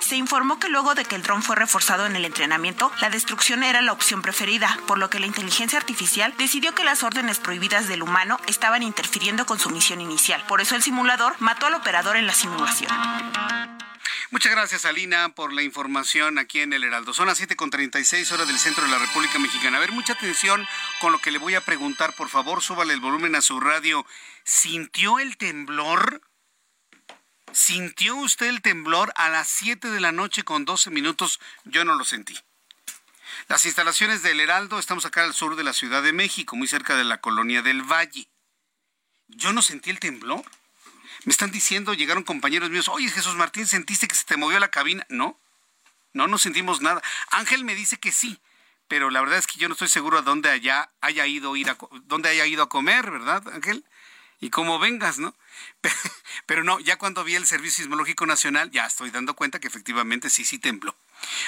S20: Se informó que luego de que el dron fue reforzado en el entrenamiento, la destrucción era la opción preferida, por lo que la inteligencia artificial decidió que las órdenes prohibidas del humano estaban interfiriendo con su misión inicial. Por eso el simulador mató al operador en la simulación.
S2: Muchas gracias, Alina, por la información aquí en el Heraldo. Son las 7.36 horas del centro de la República Mexicana. A ver, mucha atención con lo que le voy a preguntar. Por favor, súbale el volumen a su radio. ¿Sintió el temblor? ¿Sintió usted el temblor a las 7 de la noche con 12 minutos? Yo no lo sentí. Las instalaciones del Heraldo, estamos acá al sur de la Ciudad de México, muy cerca de la colonia del Valle. Yo no sentí el temblor. Me están diciendo, llegaron compañeros míos, oye Jesús Martín, ¿sentiste que se te movió la cabina? No, no, no sentimos nada. Ángel me dice que sí, pero la verdad es que yo no estoy seguro a dónde allá haya ido, ir a, dónde haya ido a comer, ¿verdad, Ángel? Y cómo vengas, ¿no? (laughs) Pero no, ya cuando vi el Servicio Sismológico Nacional, ya estoy dando cuenta que efectivamente sí, sí tembló.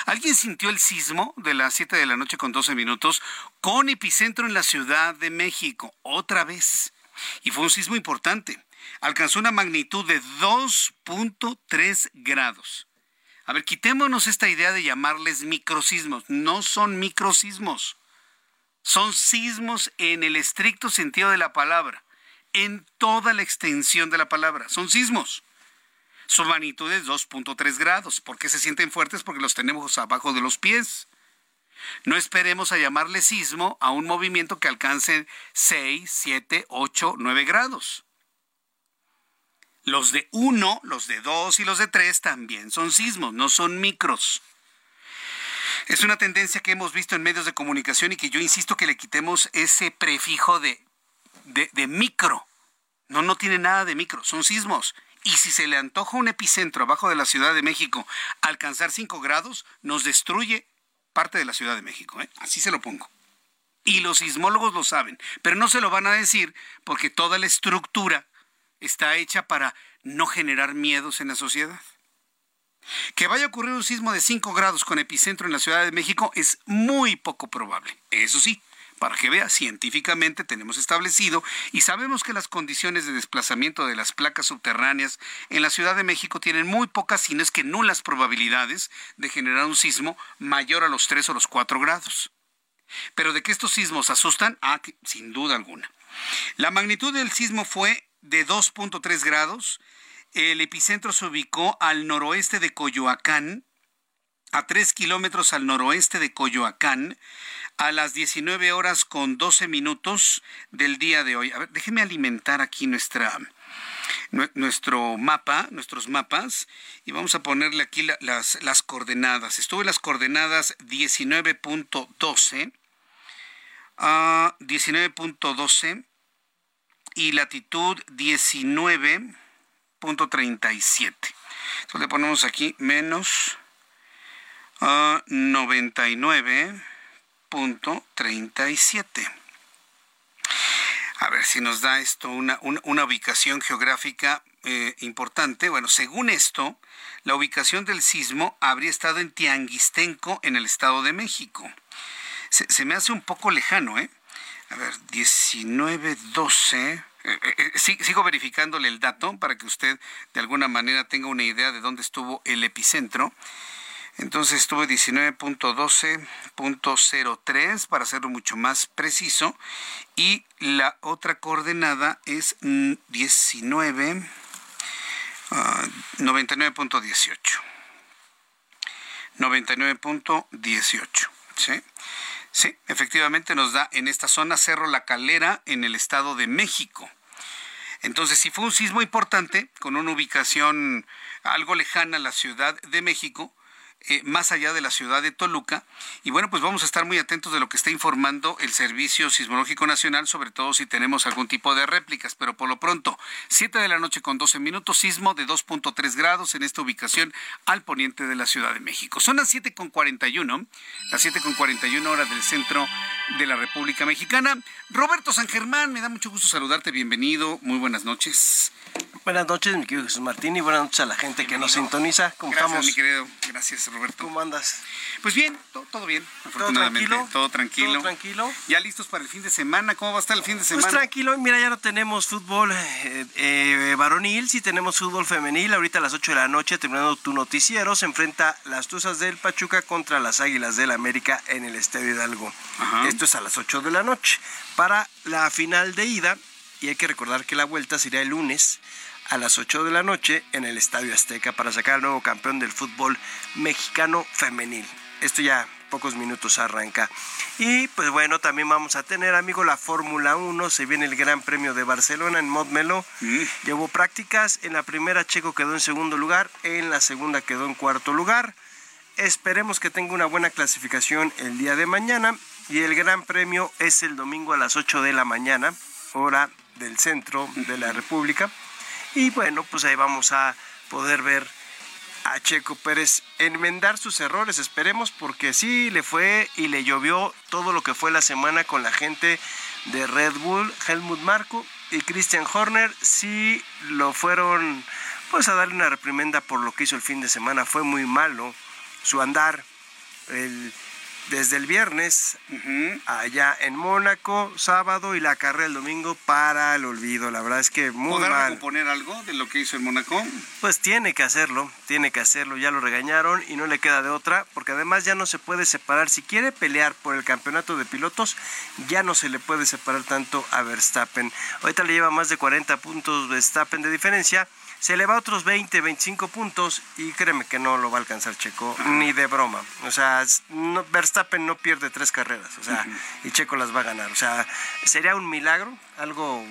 S2: ¿Alguien sintió el sismo de las 7 de la noche con 12 minutos con epicentro en la Ciudad de México? Otra vez. Y fue un sismo importante. alcanzó una magnitud de 2.3 grados. A ver, quitémonos esta idea de llamarles microsismos. No son microsismos. Son sismos en el estricto sentido de la palabra, en toda la extensión de la palabra. Son sismos. Su magnitud es 2.3 grados. ¿Por qué se sienten fuertes? Porque los tenemos abajo de los pies. No esperemos a llamarle sismo a un movimiento que alcance 6, 7, 8, 9 grados. Los de 1, los de 2 y los de 3 también son sismos, no son micros. Es una tendencia que hemos visto en medios de comunicación y que yo insisto que le quitemos ese prefijo de, de, micro. No, no tiene nada de micro, son sismos. Y si se le antoja un epicentro abajo de la Ciudad de México alcanzar 5 grados, nos destruye parte de la Ciudad de México. ¿eh? Así se lo pongo. Y los sismólogos lo saben, pero no se lo van a decir porque toda la estructura está hecha para no generar miedos en la sociedad. Que vaya a ocurrir un sismo de 5 grados con epicentro en la Ciudad de México es muy poco probable. Eso sí, para que vea, científicamente tenemos establecido y sabemos que las condiciones de desplazamiento de las placas subterráneas en la Ciudad de México tienen muy pocas, si no es que nulas probabilidades de generar un sismo mayor a los 3 o los 4 grados. Pero de que estos sismos asustan, ah, sin duda alguna. La magnitud del sismo fue de 2.3 grados. El epicentro se ubicó al noroeste de Coyoacán, a 3 kilómetros al noroeste de Coyoacán, a las 19 horas con 12 minutos del día de hoy. A ver, déjeme alimentar aquí nuestra, nuestro mapa, nuestros mapas, y vamos a ponerle aquí las, las coordenadas. Estuve en las coordenadas 19.12, a 19.12 y latitud 19.37. Entonces le ponemos aquí menos uh, 99.37. A ver si nos da esto una, una, ubicación geográfica eh, importante. Bueno, según esto, la ubicación del sismo habría estado en Tianguistenco, en el Estado de México. Se, se me hace un poco lejano, ¿eh? A ver, 1912. Eh, eh, eh sigo verificándole el dato para que usted de alguna manera tenga una idea de dónde estuvo el epicentro. Entonces estuvo 19.12.03 para hacerlo mucho más preciso. Y la otra coordenada es 19. 99.18. 99.18. ¿Sí? Sí, efectivamente nos da en esta zona Cerro La Calera, en el Estado de México. Entonces, si fue un sismo importante, con una ubicación algo lejana a la Ciudad de México, eh, más allá de la ciudad de Toluca. Y bueno, pues vamos a estar muy atentos de lo que está informando el Servicio Sismológico Nacional, sobre todo si tenemos algún tipo de réplicas. Pero por lo pronto, 7 de la noche con 12 minutos, sismo de 2.3 grados en esta ubicación al poniente de la Ciudad de México. Son las 7 con 41, las 7 con 41 horas del centro de la República Mexicana. Roberto San Germán, me da mucho gusto saludarte, bienvenido, muy buenas noches.
S21: Buenas noches, mi querido Jesús Martín, y buenas noches a la gente que nos sintoniza.
S2: ¿Cómo Gracias, mi querido. Gracias, Roberto.
S21: ¿Cómo andas?
S2: Pues bien, todo, bien, afortunadamente. ¿Todo tranquilo?
S21: Todo tranquilo.
S2: ¿Ya listos para el fin de semana? ¿Cómo va a estar el fin de pues semana?
S21: Pues tranquilo, mira, ya no tenemos fútbol eh, eh, varonil, sí tenemos fútbol femenil. Ahorita a las 8 de la noche, terminando tu noticiero, se enfrenta las Tuzas del Pachuca contra las Águilas del América en el Estadio Hidalgo. Esto es a las 8 de la noche. Para la final de ida, y hay que recordar que la vuelta sería el lunes a las 8 de la noche en el Estadio Azteca para sacar al nuevo campeón del fútbol mexicano femenil. Esto ya pocos minutos arranca. Y pues bueno, también vamos a tener, amigo, la Fórmula 1. Se viene el Gran Premio de Barcelona en Modmelo. Mm. Llevó prácticas. En la primera Checo quedó en segundo lugar. En la segunda quedó en cuarto lugar. Esperemos que tenga una buena clasificación el día de mañana. Y el Gran Premio es el domingo a las 8 de la mañana, hora del centro de la República. Y bueno, pues ahí vamos a poder ver a Checo Pérez enmendar sus errores, esperemos, porque sí le fue y le llovió todo lo que fue la semana con la gente de Red Bull, Helmut Marko y Christian Horner, sí lo fueron pues a darle una reprimenda por lo que hizo el fin de semana, fue muy malo su andar, el desde el viernes allá en Mónaco, sábado y la carrera el domingo para el olvido. La verdad es que muy
S2: ¿Podrá
S21: mal.
S2: recomponer algo de lo que hizo en Mónaco?
S21: Pues tiene que hacerlo, tiene que hacerlo. Ya lo regañaron y no le queda de otra, porque además ya no se puede separar. Si quiere pelear por el campeonato de pilotos, ya no se le puede separar tanto a Verstappen. Ahorita le lleva más de 40 puntos Verstappen de diferencia. Se le va otros 20, 25 puntos y créeme que no lo va a alcanzar Checo, ni de broma. O sea, no- Verstappen no pierde tres carreras, o sea, y Checo las va a ganar. O sea, sería un milagro, algo,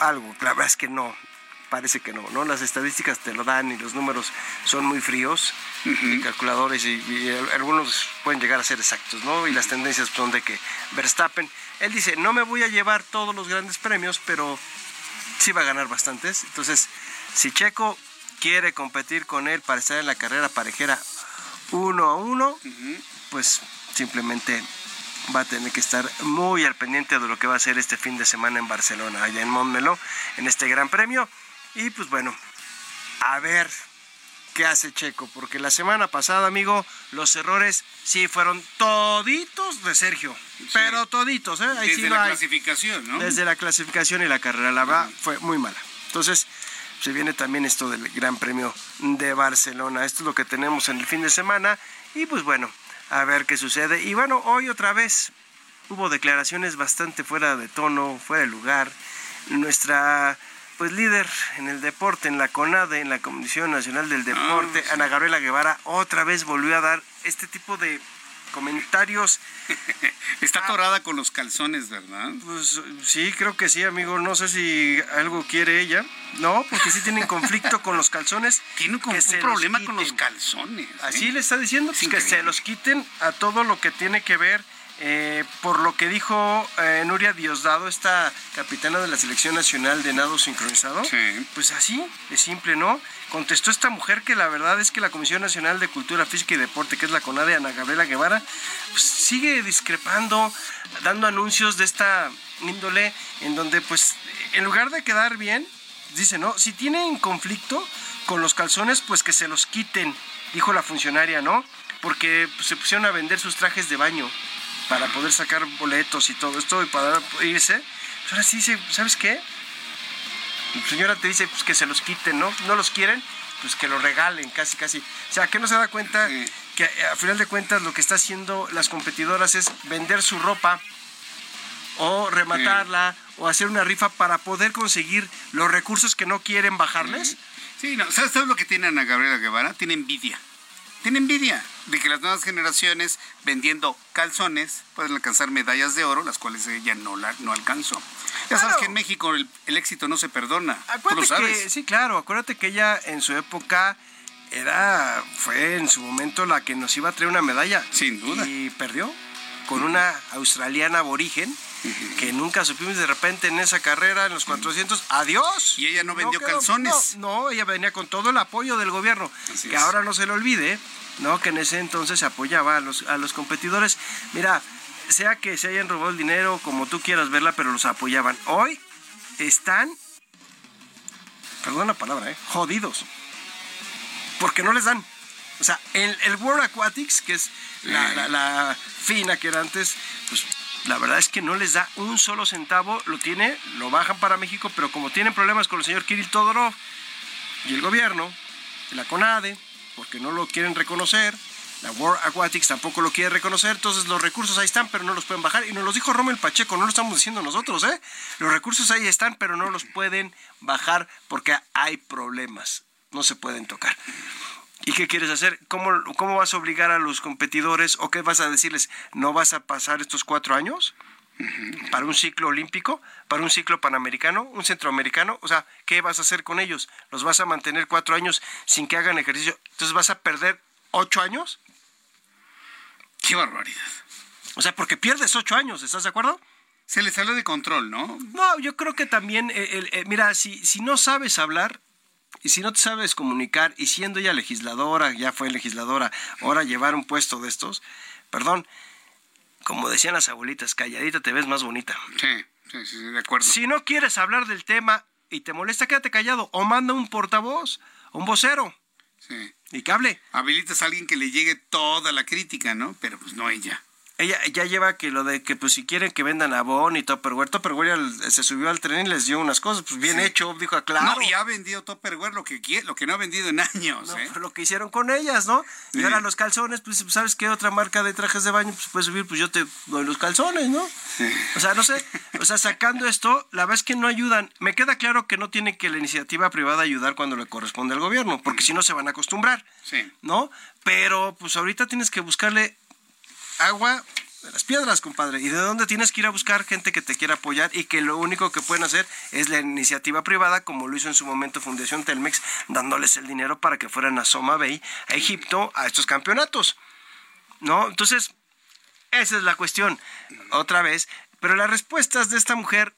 S21: algo. La verdad es que no, parece que no, ¿no? Las estadísticas te lo dan y los números son muy fríos, y calculadores y, y al- algunos pueden llegar a ser exactos, ¿no? Y las tendencias son de que Verstappen, él dice, no me voy a llevar todos los grandes premios, pero sí va a ganar bastantes. Entonces, si Checo quiere competir con él para estar en la carrera parejera uno a uno, pues simplemente va a tener que estar muy al pendiente de lo que va a hacer este fin de semana en Barcelona, allá en Montmeló, en este gran premio. Y pues bueno, a ver qué hace Checo, porque la semana pasada, amigo, los errores sí fueron toditos de Sergio, pero toditos, ¿eh? Ahí
S2: Desde
S21: sí
S2: la
S21: hay.
S2: clasificación, ¿no?
S21: Desde la clasificación y la carrera, la verdad, fue muy mala. Entonces, se viene también esto del Gran Premio de Barcelona. Esto es lo que tenemos en el fin de semana. Y pues bueno, a ver qué sucede. Y bueno, hoy otra vez hubo declaraciones bastante fuera de tono, fuera de lugar. Nuestra pues líder en el deporte, en la CONADE, en la Comisión Nacional del Deporte,
S2: sí.
S21: Ana Gabriela Guevara, otra vez volvió a dar este tipo de comentarios (laughs)
S2: Está atorada con los calzones, ¿verdad?
S21: Pues sí, creo que sí, amigo. No sé si algo quiere ella. No, porque sí tienen conflicto con los calzones. (laughs)
S2: Tiene un
S21: los
S2: problema con los calzones. ¿eh?
S21: Así le está diciendo pues, que se los quiten a todo lo que tiene que ver. Eh, por lo que dijo eh, Nuria Diosdado, esta capitana de la Selección Nacional de Nado Sincronizado, pues así, de simple, ¿no? Contestó esta mujer que la verdad es que la Comisión Nacional de Cultura Física y Deporte, que es la CONADE, Ana Gabriela Guevara, pues sigue discrepando, dando anuncios de esta índole, en donde pues en lugar de quedar bien, dice, ¿no? Si tienen conflicto con los calzones, pues que se los quiten, dijo la funcionaria, ¿no? Porque pues, se pusieron a vender sus trajes de baño para poder sacar boletos y todo esto y para irse. Pues ahora sí dice, ¿sabes qué? La señora te dice pues, que se los quiten, ¿no? No los quieren, pues que los regalen, casi, casi. O sea, que no se da cuenta que eh, a final de cuentas lo que está haciendo las competidoras es vender su ropa o rematarla o hacer una rifa para poder conseguir los recursos que no quieren bajarles.
S2: Sí, no, ¿sabes, sabes lo que tiene Ana Gabriela Guevara? Tiene envidia. Tiene envidia de que las nuevas generaciones vendiendo calzones pueden alcanzar medallas de oro, las cuales ella no, la, no alcanzó. Ya sabes que en México el, el éxito no se perdona. Tú lo sabes.
S21: que, sí, claro, acuérdate que ella en su época era, fue en su momento la que nos iba a traer una medalla.
S2: Sin duda.
S21: Y perdió con una australiana aborigen que nunca supimos de repente en esa carrera, en los 400, adiós.
S2: Y ella no vendió
S21: quedó-
S2: calzones.
S21: No, no, ella venía con todo el apoyo del gobierno.
S2: Así
S21: que
S2: es.
S21: ahora no se le olvide, ¿no? Que en ese entonces se apoyaba a los, a los competidores. Mira, sea que se hayan robado el dinero, como tú quieras verla, pero los apoyaban. Hoy están, perdón la palabra, ¿eh? jodidos. Porque no les dan. O sea, el, el World Aquatics, que es la, la- la fina que era antes, pues la verdad es que no les da un solo centavo. Lo tiene, lo bajan para México, pero como tienen problemas con el señor Kirill Todorov y el gobierno, la CONADE, porque no lo quieren reconocer, la World Aquatics tampoco lo quiere reconocer, entonces los recursos ahí están, pero no los pueden bajar. Y nos los dijo Rommel Pacheco, no lo estamos diciendo nosotros, ¿eh? Los recursos ahí están, pero no los pueden bajar porque hay problemas, no se pueden tocar. ¿Y qué quieres hacer? ¿Cómo, ¿Cómo vas a obligar a los competidores o qué vas a decirles? ¿No vas a pasar estos cuatro años? para un ciclo olímpico, para un ciclo panamericano, un centroamericano, o sea, ¿qué vas a hacer con ellos? ¿Los vas a mantener cuatro años sin que hagan ejercicio? Entonces vas a perder ocho años.
S2: Qué barbaridad.
S21: O sea, porque pierdes ocho años, ¿estás de acuerdo?
S2: Se les salió de control, ¿no?
S21: No, yo creo que también, eh, el- eh, mira, si, si no sabes hablar y si no te sabes comunicar y siendo ya legisladora, ya fue legisladora, ahora llevar un puesto de estos, perdón, como decían las abuelitas, calladita te ves más bonita.
S2: Sí, sí, sí, de acuerdo.
S21: Si no quieres hablar del tema y te molesta, quédate callado o manda un portavoz, un vocero.
S2: Sí.
S21: Y que hable.
S2: Habilitas a alguien que le llegue toda la crítica, ¿no? Pero pues no ella.
S21: Ella ya lleva que lo de que pues si quieren que vendan a Bon y Tupperware al- se subió al tren y les dio unas cosas, pues bien
S2: Sí.
S21: hecho, dijo, "Ah, claro.
S2: No, y ha vendido Tupperware lo que quiere, lo que no ha vendido en años,
S21: No,
S2: ¿eh?
S21: lo que hicieron con ellas, ¿no? Y ahora los calzones, pues, ¿sabes qué otra marca de trajes de baño pues puedes subir? Pues yo te doy los calzones, ¿no? O sea, no sé, o sea, sacando esto, la verdad es que no ayudan. Me queda claro que no tiene que la iniciativa privada ayudar cuando le corresponde al gobierno, porque si no se van a acostumbrar,
S2: Sí.
S21: ¿no? Pero pues ahorita tienes que buscarle agua de las piedras, compadre. ¿Y de dónde tienes que ir a buscar gente que te quiera apoyar y que lo único que pueden hacer es la iniciativa privada, como lo hizo en su momento Fundación Telmex, dándoles el dinero para que fueran a Soma Bay, a Egipto, a estos campeonatos? ¿No? Entonces, esa es la cuestión. Otra vez. Pero las respuestas de esta mujer,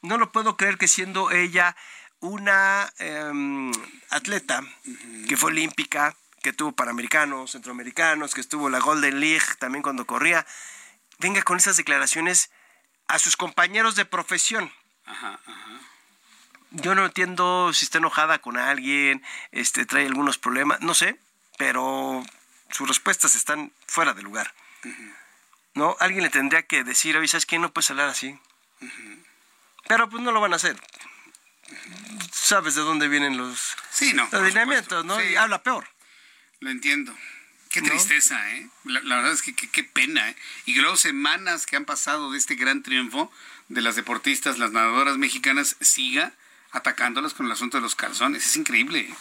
S21: no lo puedo creer que siendo ella una em, atleta que fue olímpica, que tuvo panamericanos, centroamericanos, que estuvo la Golden League también cuando corría, venga con esas declaraciones a sus compañeros de profesión.
S2: Ajá, ajá.
S21: Yo no entiendo si está enojada con alguien, este, trae algunos problemas, no sé, pero sus respuestas están fuera de lugar. ¿No? Alguien le tendría que decir, oye, ¿sabes qué? No puedes hablar así. Pero pues no lo van a hacer. Sabes de dónde vienen los,
S2: Sí, no.
S21: los lineamientos, ¿no? Y habla peor.
S2: Lo entiendo. Qué
S21: ¿No?
S2: tristeza, ¿eh? La, la verdad es que qué pena, ¿eh? Y luego semanas que han pasado de este gran triunfo de las deportistas, las nadadoras mexicanas, siga atacándolas con el asunto de los calzones. Es increíble.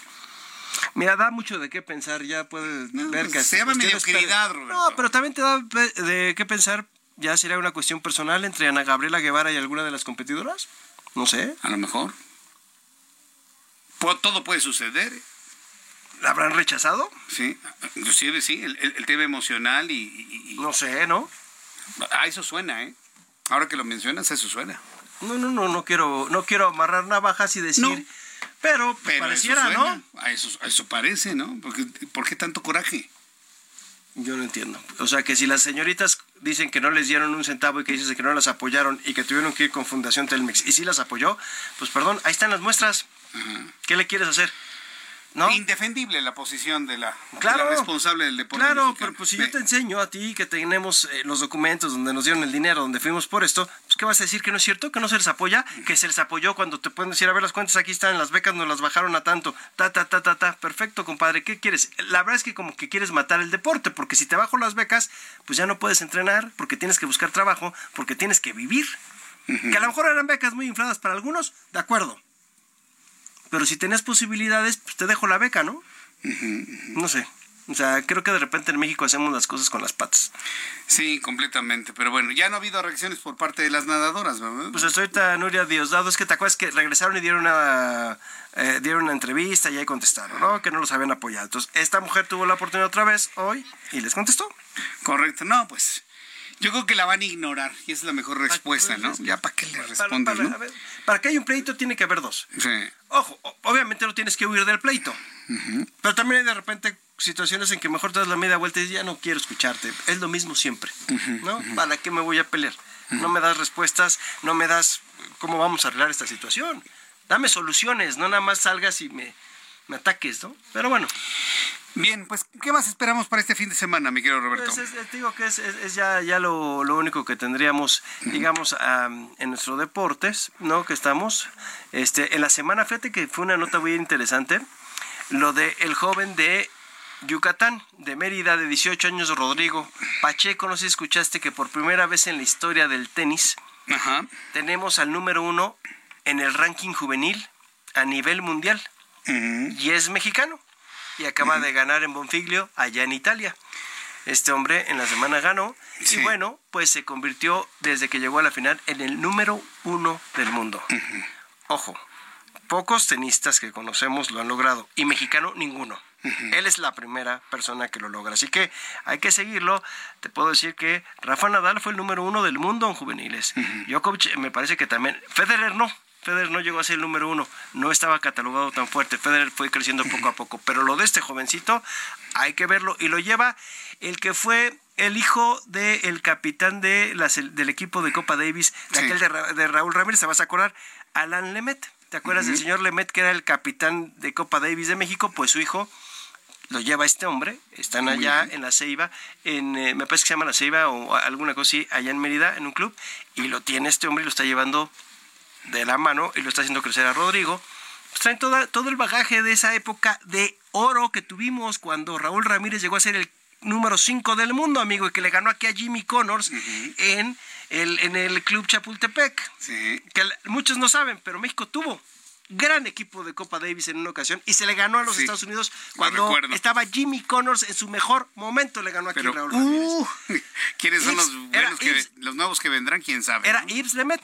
S21: Mira, da mucho de qué pensar, ya puedes ver
S2: pues,
S21: que...
S2: se llama mediocridad, Roberto.
S21: No, pero también te da de qué pensar, ya sería una cuestión personal entre Ana Gabriela Guevara y alguna de las competidoras. No sé.
S2: A lo mejor. Todo puede suceder.
S21: ¿La habrán rechazado?
S2: Sí, inclusive sí, el, el- el tema emocional y,
S21: No sé, ¿no?
S2: Ah, eso suena, ¿eh? Ahora que lo mencionas, eso suena.
S21: No, no, no, no quiero, no quiero amarrar navajas y decir...
S2: No.
S21: Pero, pues,
S2: Pero
S21: pareciera,
S2: eso
S21: ¿no?
S2: A eso, a eso parece, ¿no? Porque, ¿Por qué tanto coraje?
S21: Yo no entiendo. O sea, que si las señoritas dicen que no les dieron un centavo y que dicen que no las apoyaron y que tuvieron que ir con Fundación Telmex y sí las apoyó, pues perdón, ahí están las muestras. ¿Qué le quieres hacer? ¿No?
S2: Indefendible la posición de la, de
S21: Claro.
S2: la responsable del deporte.
S21: Claro,
S2: mexicano.
S21: pero pues si yo te enseño a ti que tenemos eh, los documentos donde nos dieron el dinero, donde fuimos por esto, pues ¿qué vas a decir que no es cierto? Que no se les apoya, que se les apoyó cuando te pueden decir, a ver, las cuentas aquí están, las becas nos las bajaron a tanto, ta, ta, ta, ta, ta, perfecto, compadre, ¿qué quieres? La verdad es que como que quieres matar el deporte, porque si te bajo las becas, pues ya no puedes entrenar, porque tienes que buscar trabajo, porque tienes que vivir. Que a lo mejor eran becas muy infladas para algunos, de acuerdo. Pero si tenés posibilidades, pues te dejo la beca, ¿no? No sé. O sea, creo que de repente en México hacemos las cosas con las patas.
S2: Sí, completamente. Pero bueno, ya no ha habido reacciones por parte de las nadadoras, ¿verdad?
S21: Pues hasta ahorita Nuria Diosdado, es que te acuerdas que regresaron y dieron una, eh, dieron una entrevista y ahí contestaron, ¿no? Que no los habían apoyado. Entonces, esta mujer tuvo la oportunidad otra vez hoy y les contestó.
S2: Correcto. No, pues yo creo que la van a ignorar y es la mejor respuesta, ¿no? Ya para qué le respondes,
S21: para,
S2: ¿no?
S21: a ver, para que haya un pleito tiene que haber dos.
S2: Sí.
S21: Ojo, obviamente no tienes que huir del pleito. Pero también hay de repente situaciones en que mejor te das la media vuelta y dices, ya no quiero escucharte. Es lo mismo siempre, ¿no? ¿Para qué me voy a pelear? No me das respuestas, no me das cómo vamos a arreglar esta situación. Dame soluciones, no nada más salgas y me ataques, ¿no? Pero bueno,
S2: Bien, pues, ¿qué más esperamos para este fin de semana, mi querido Roberto?
S21: pues es- te digo que es, ya, ya lo, lo único que tendríamos, digamos, am, en nuestro deportes, ¿no? Que estamos. Este, en la semana, fíjate que fue una nota muy interesante, lo de el joven de Yucatán, de Mérida, de 18 años, Rodrigo Pacheco, no sé si escuchaste que por primera vez en la historia del tenis tenemos al número uno en el ranking juvenil a nivel mundial y es mexicano y acaba de ganar en Bonfiglio allá en Italia. Este hombre en la semana ganó
S2: Sí.
S21: y bueno, pues se convirtió desde que llegó a la final en el número uno del mundo. Ojo, pocos tenistas que conocemos lo han logrado y mexicano ninguno. Él es la primera persona que lo logra. Así que hay que seguirlo. Te puedo decir que Rafa Nadal fue el número uno del mundo en juveniles. Djokovic me parece que también. Federer no. Federer no llegó a ser el número uno. No estaba catalogado tan fuerte. Federer fue creciendo poco a poco. Pero lo de este jovencito hay que verlo. Y lo lleva el que fue el hijo del capitán de la del equipo de Copa Davis, de
S2: Sí.
S21: aquel de, Ra- de Raúl Ramírez, te vas a acordar, Alan Lemet. ¿Te acuerdas del señor Lemet, que era el capitán de Copa Davis de México? Pues su hijo lo lleva este hombre, están allá en la Ceiba, en, eh, me parece que se llama la Ceiba o alguna cosa así, allá en Mérida, en un club, y lo tiene este hombre y lo está llevando de la mano y lo está haciendo crecer a Rodrigo. Pues traen todo el bagaje de esa época de oro que tuvimos cuando Raúl Ramírez llegó a ser el número 5 del mundo, amigo, y que le ganó aquí a Jimmy Connors en, el, en el Club Chapultepec. Que muchos no saben, pero México tuvo gran equipo de Copa Davis en una ocasión y se le ganó a los Estados Unidos cuando estaba Jimmy Connors en su mejor momento, le ganó aquí a Raúl uh, (laughs)
S2: ¿Quiénes son los, los nuevos que vendrán? ¿Quién sabe?
S21: Era Yves Lemet,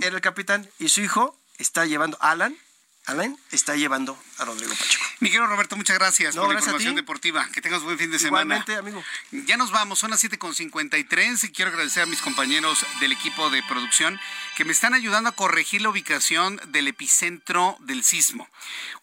S21: era el capitán, y su hijo está llevando, Alan, Alain está llevando a Rodrigo Pacheco.
S2: Mi querido Roberto, muchas gracias por la información deportiva. Que tengas buen fin de semana.
S21: Amigo.
S2: Ya nos vamos, son las 7.53 y quiero agradecer a mis compañeros del equipo de producción que me están ayudando a corregir la ubicación del epicentro del sismo.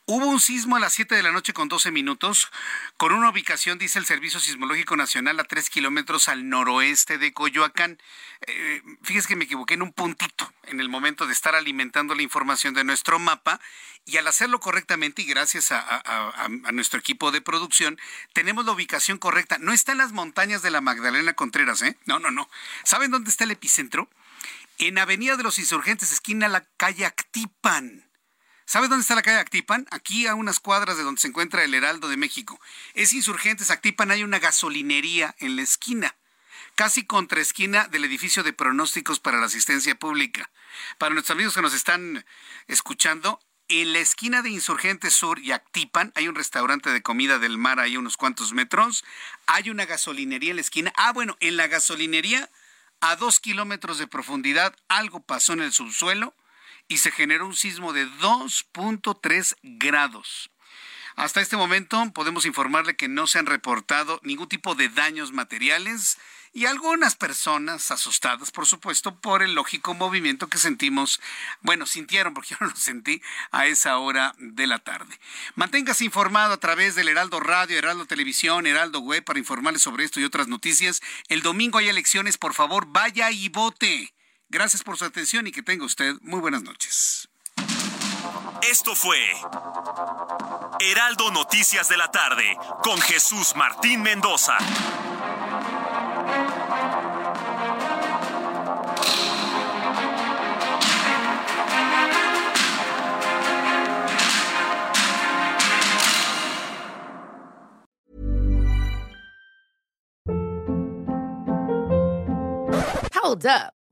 S2: Hubo un sismo a las 7 de la noche con 12 minutos, con una ubicación, dice el Servicio Sismológico Nacional, a 3 kilómetros al noroeste de Coyoacán. Eh, fíjese que me equivoqué en un puntito en el momento de estar alimentando la información de nuestro mapa y al hacerlo correctamente y gracias a, nuestro equipo de producción, tenemos la ubicación correcta. No está en las montañas de la Magdalena Contreras, ¿eh? No, no, no. ¿Saben dónde está el epicentro? En Avenida de los Insurgentes, esquina la calle Actipan. ¿Sabes dónde está la calle Actipan? Aquí a unas cuadras de donde se encuentra el Heraldo de México. Es Insurgentes Actipan, hay una gasolinería en la esquina, casi contra esquina del edificio de pronósticos para la asistencia pública. Para nuestros amigos que nos están escuchando, en la esquina de Insurgentes Sur y Actipan hay un restaurante de comida del mar ahí unos cuantos metros. Hay una gasolinería en la esquina. Ah, bueno, en la gasolinería, a dos kilómetros de profundidad, algo pasó en el subsuelo y se generó un sismo de 2.3 grados. Hasta este momento podemos informarle que no se han reportado ningún tipo de daños materiales y algunas personas asustadas, por supuesto, por el lógico movimiento que sentimos, bueno, sintieron, (laughs) porque yo no lo sentí, a esa hora de la tarde. Manténgase informado a través del Heraldo Radio, Heraldo Televisión, Heraldo Web para informarle sobre esto y otras noticias. El domingo hay elecciones, por favor, vaya y vote. Gracias por su atención y que tenga usted muy buenas noches.
S1: Esto fue Heraldo Noticias de la tarde con Jesús Martín Mendoza.
S22: Hold up.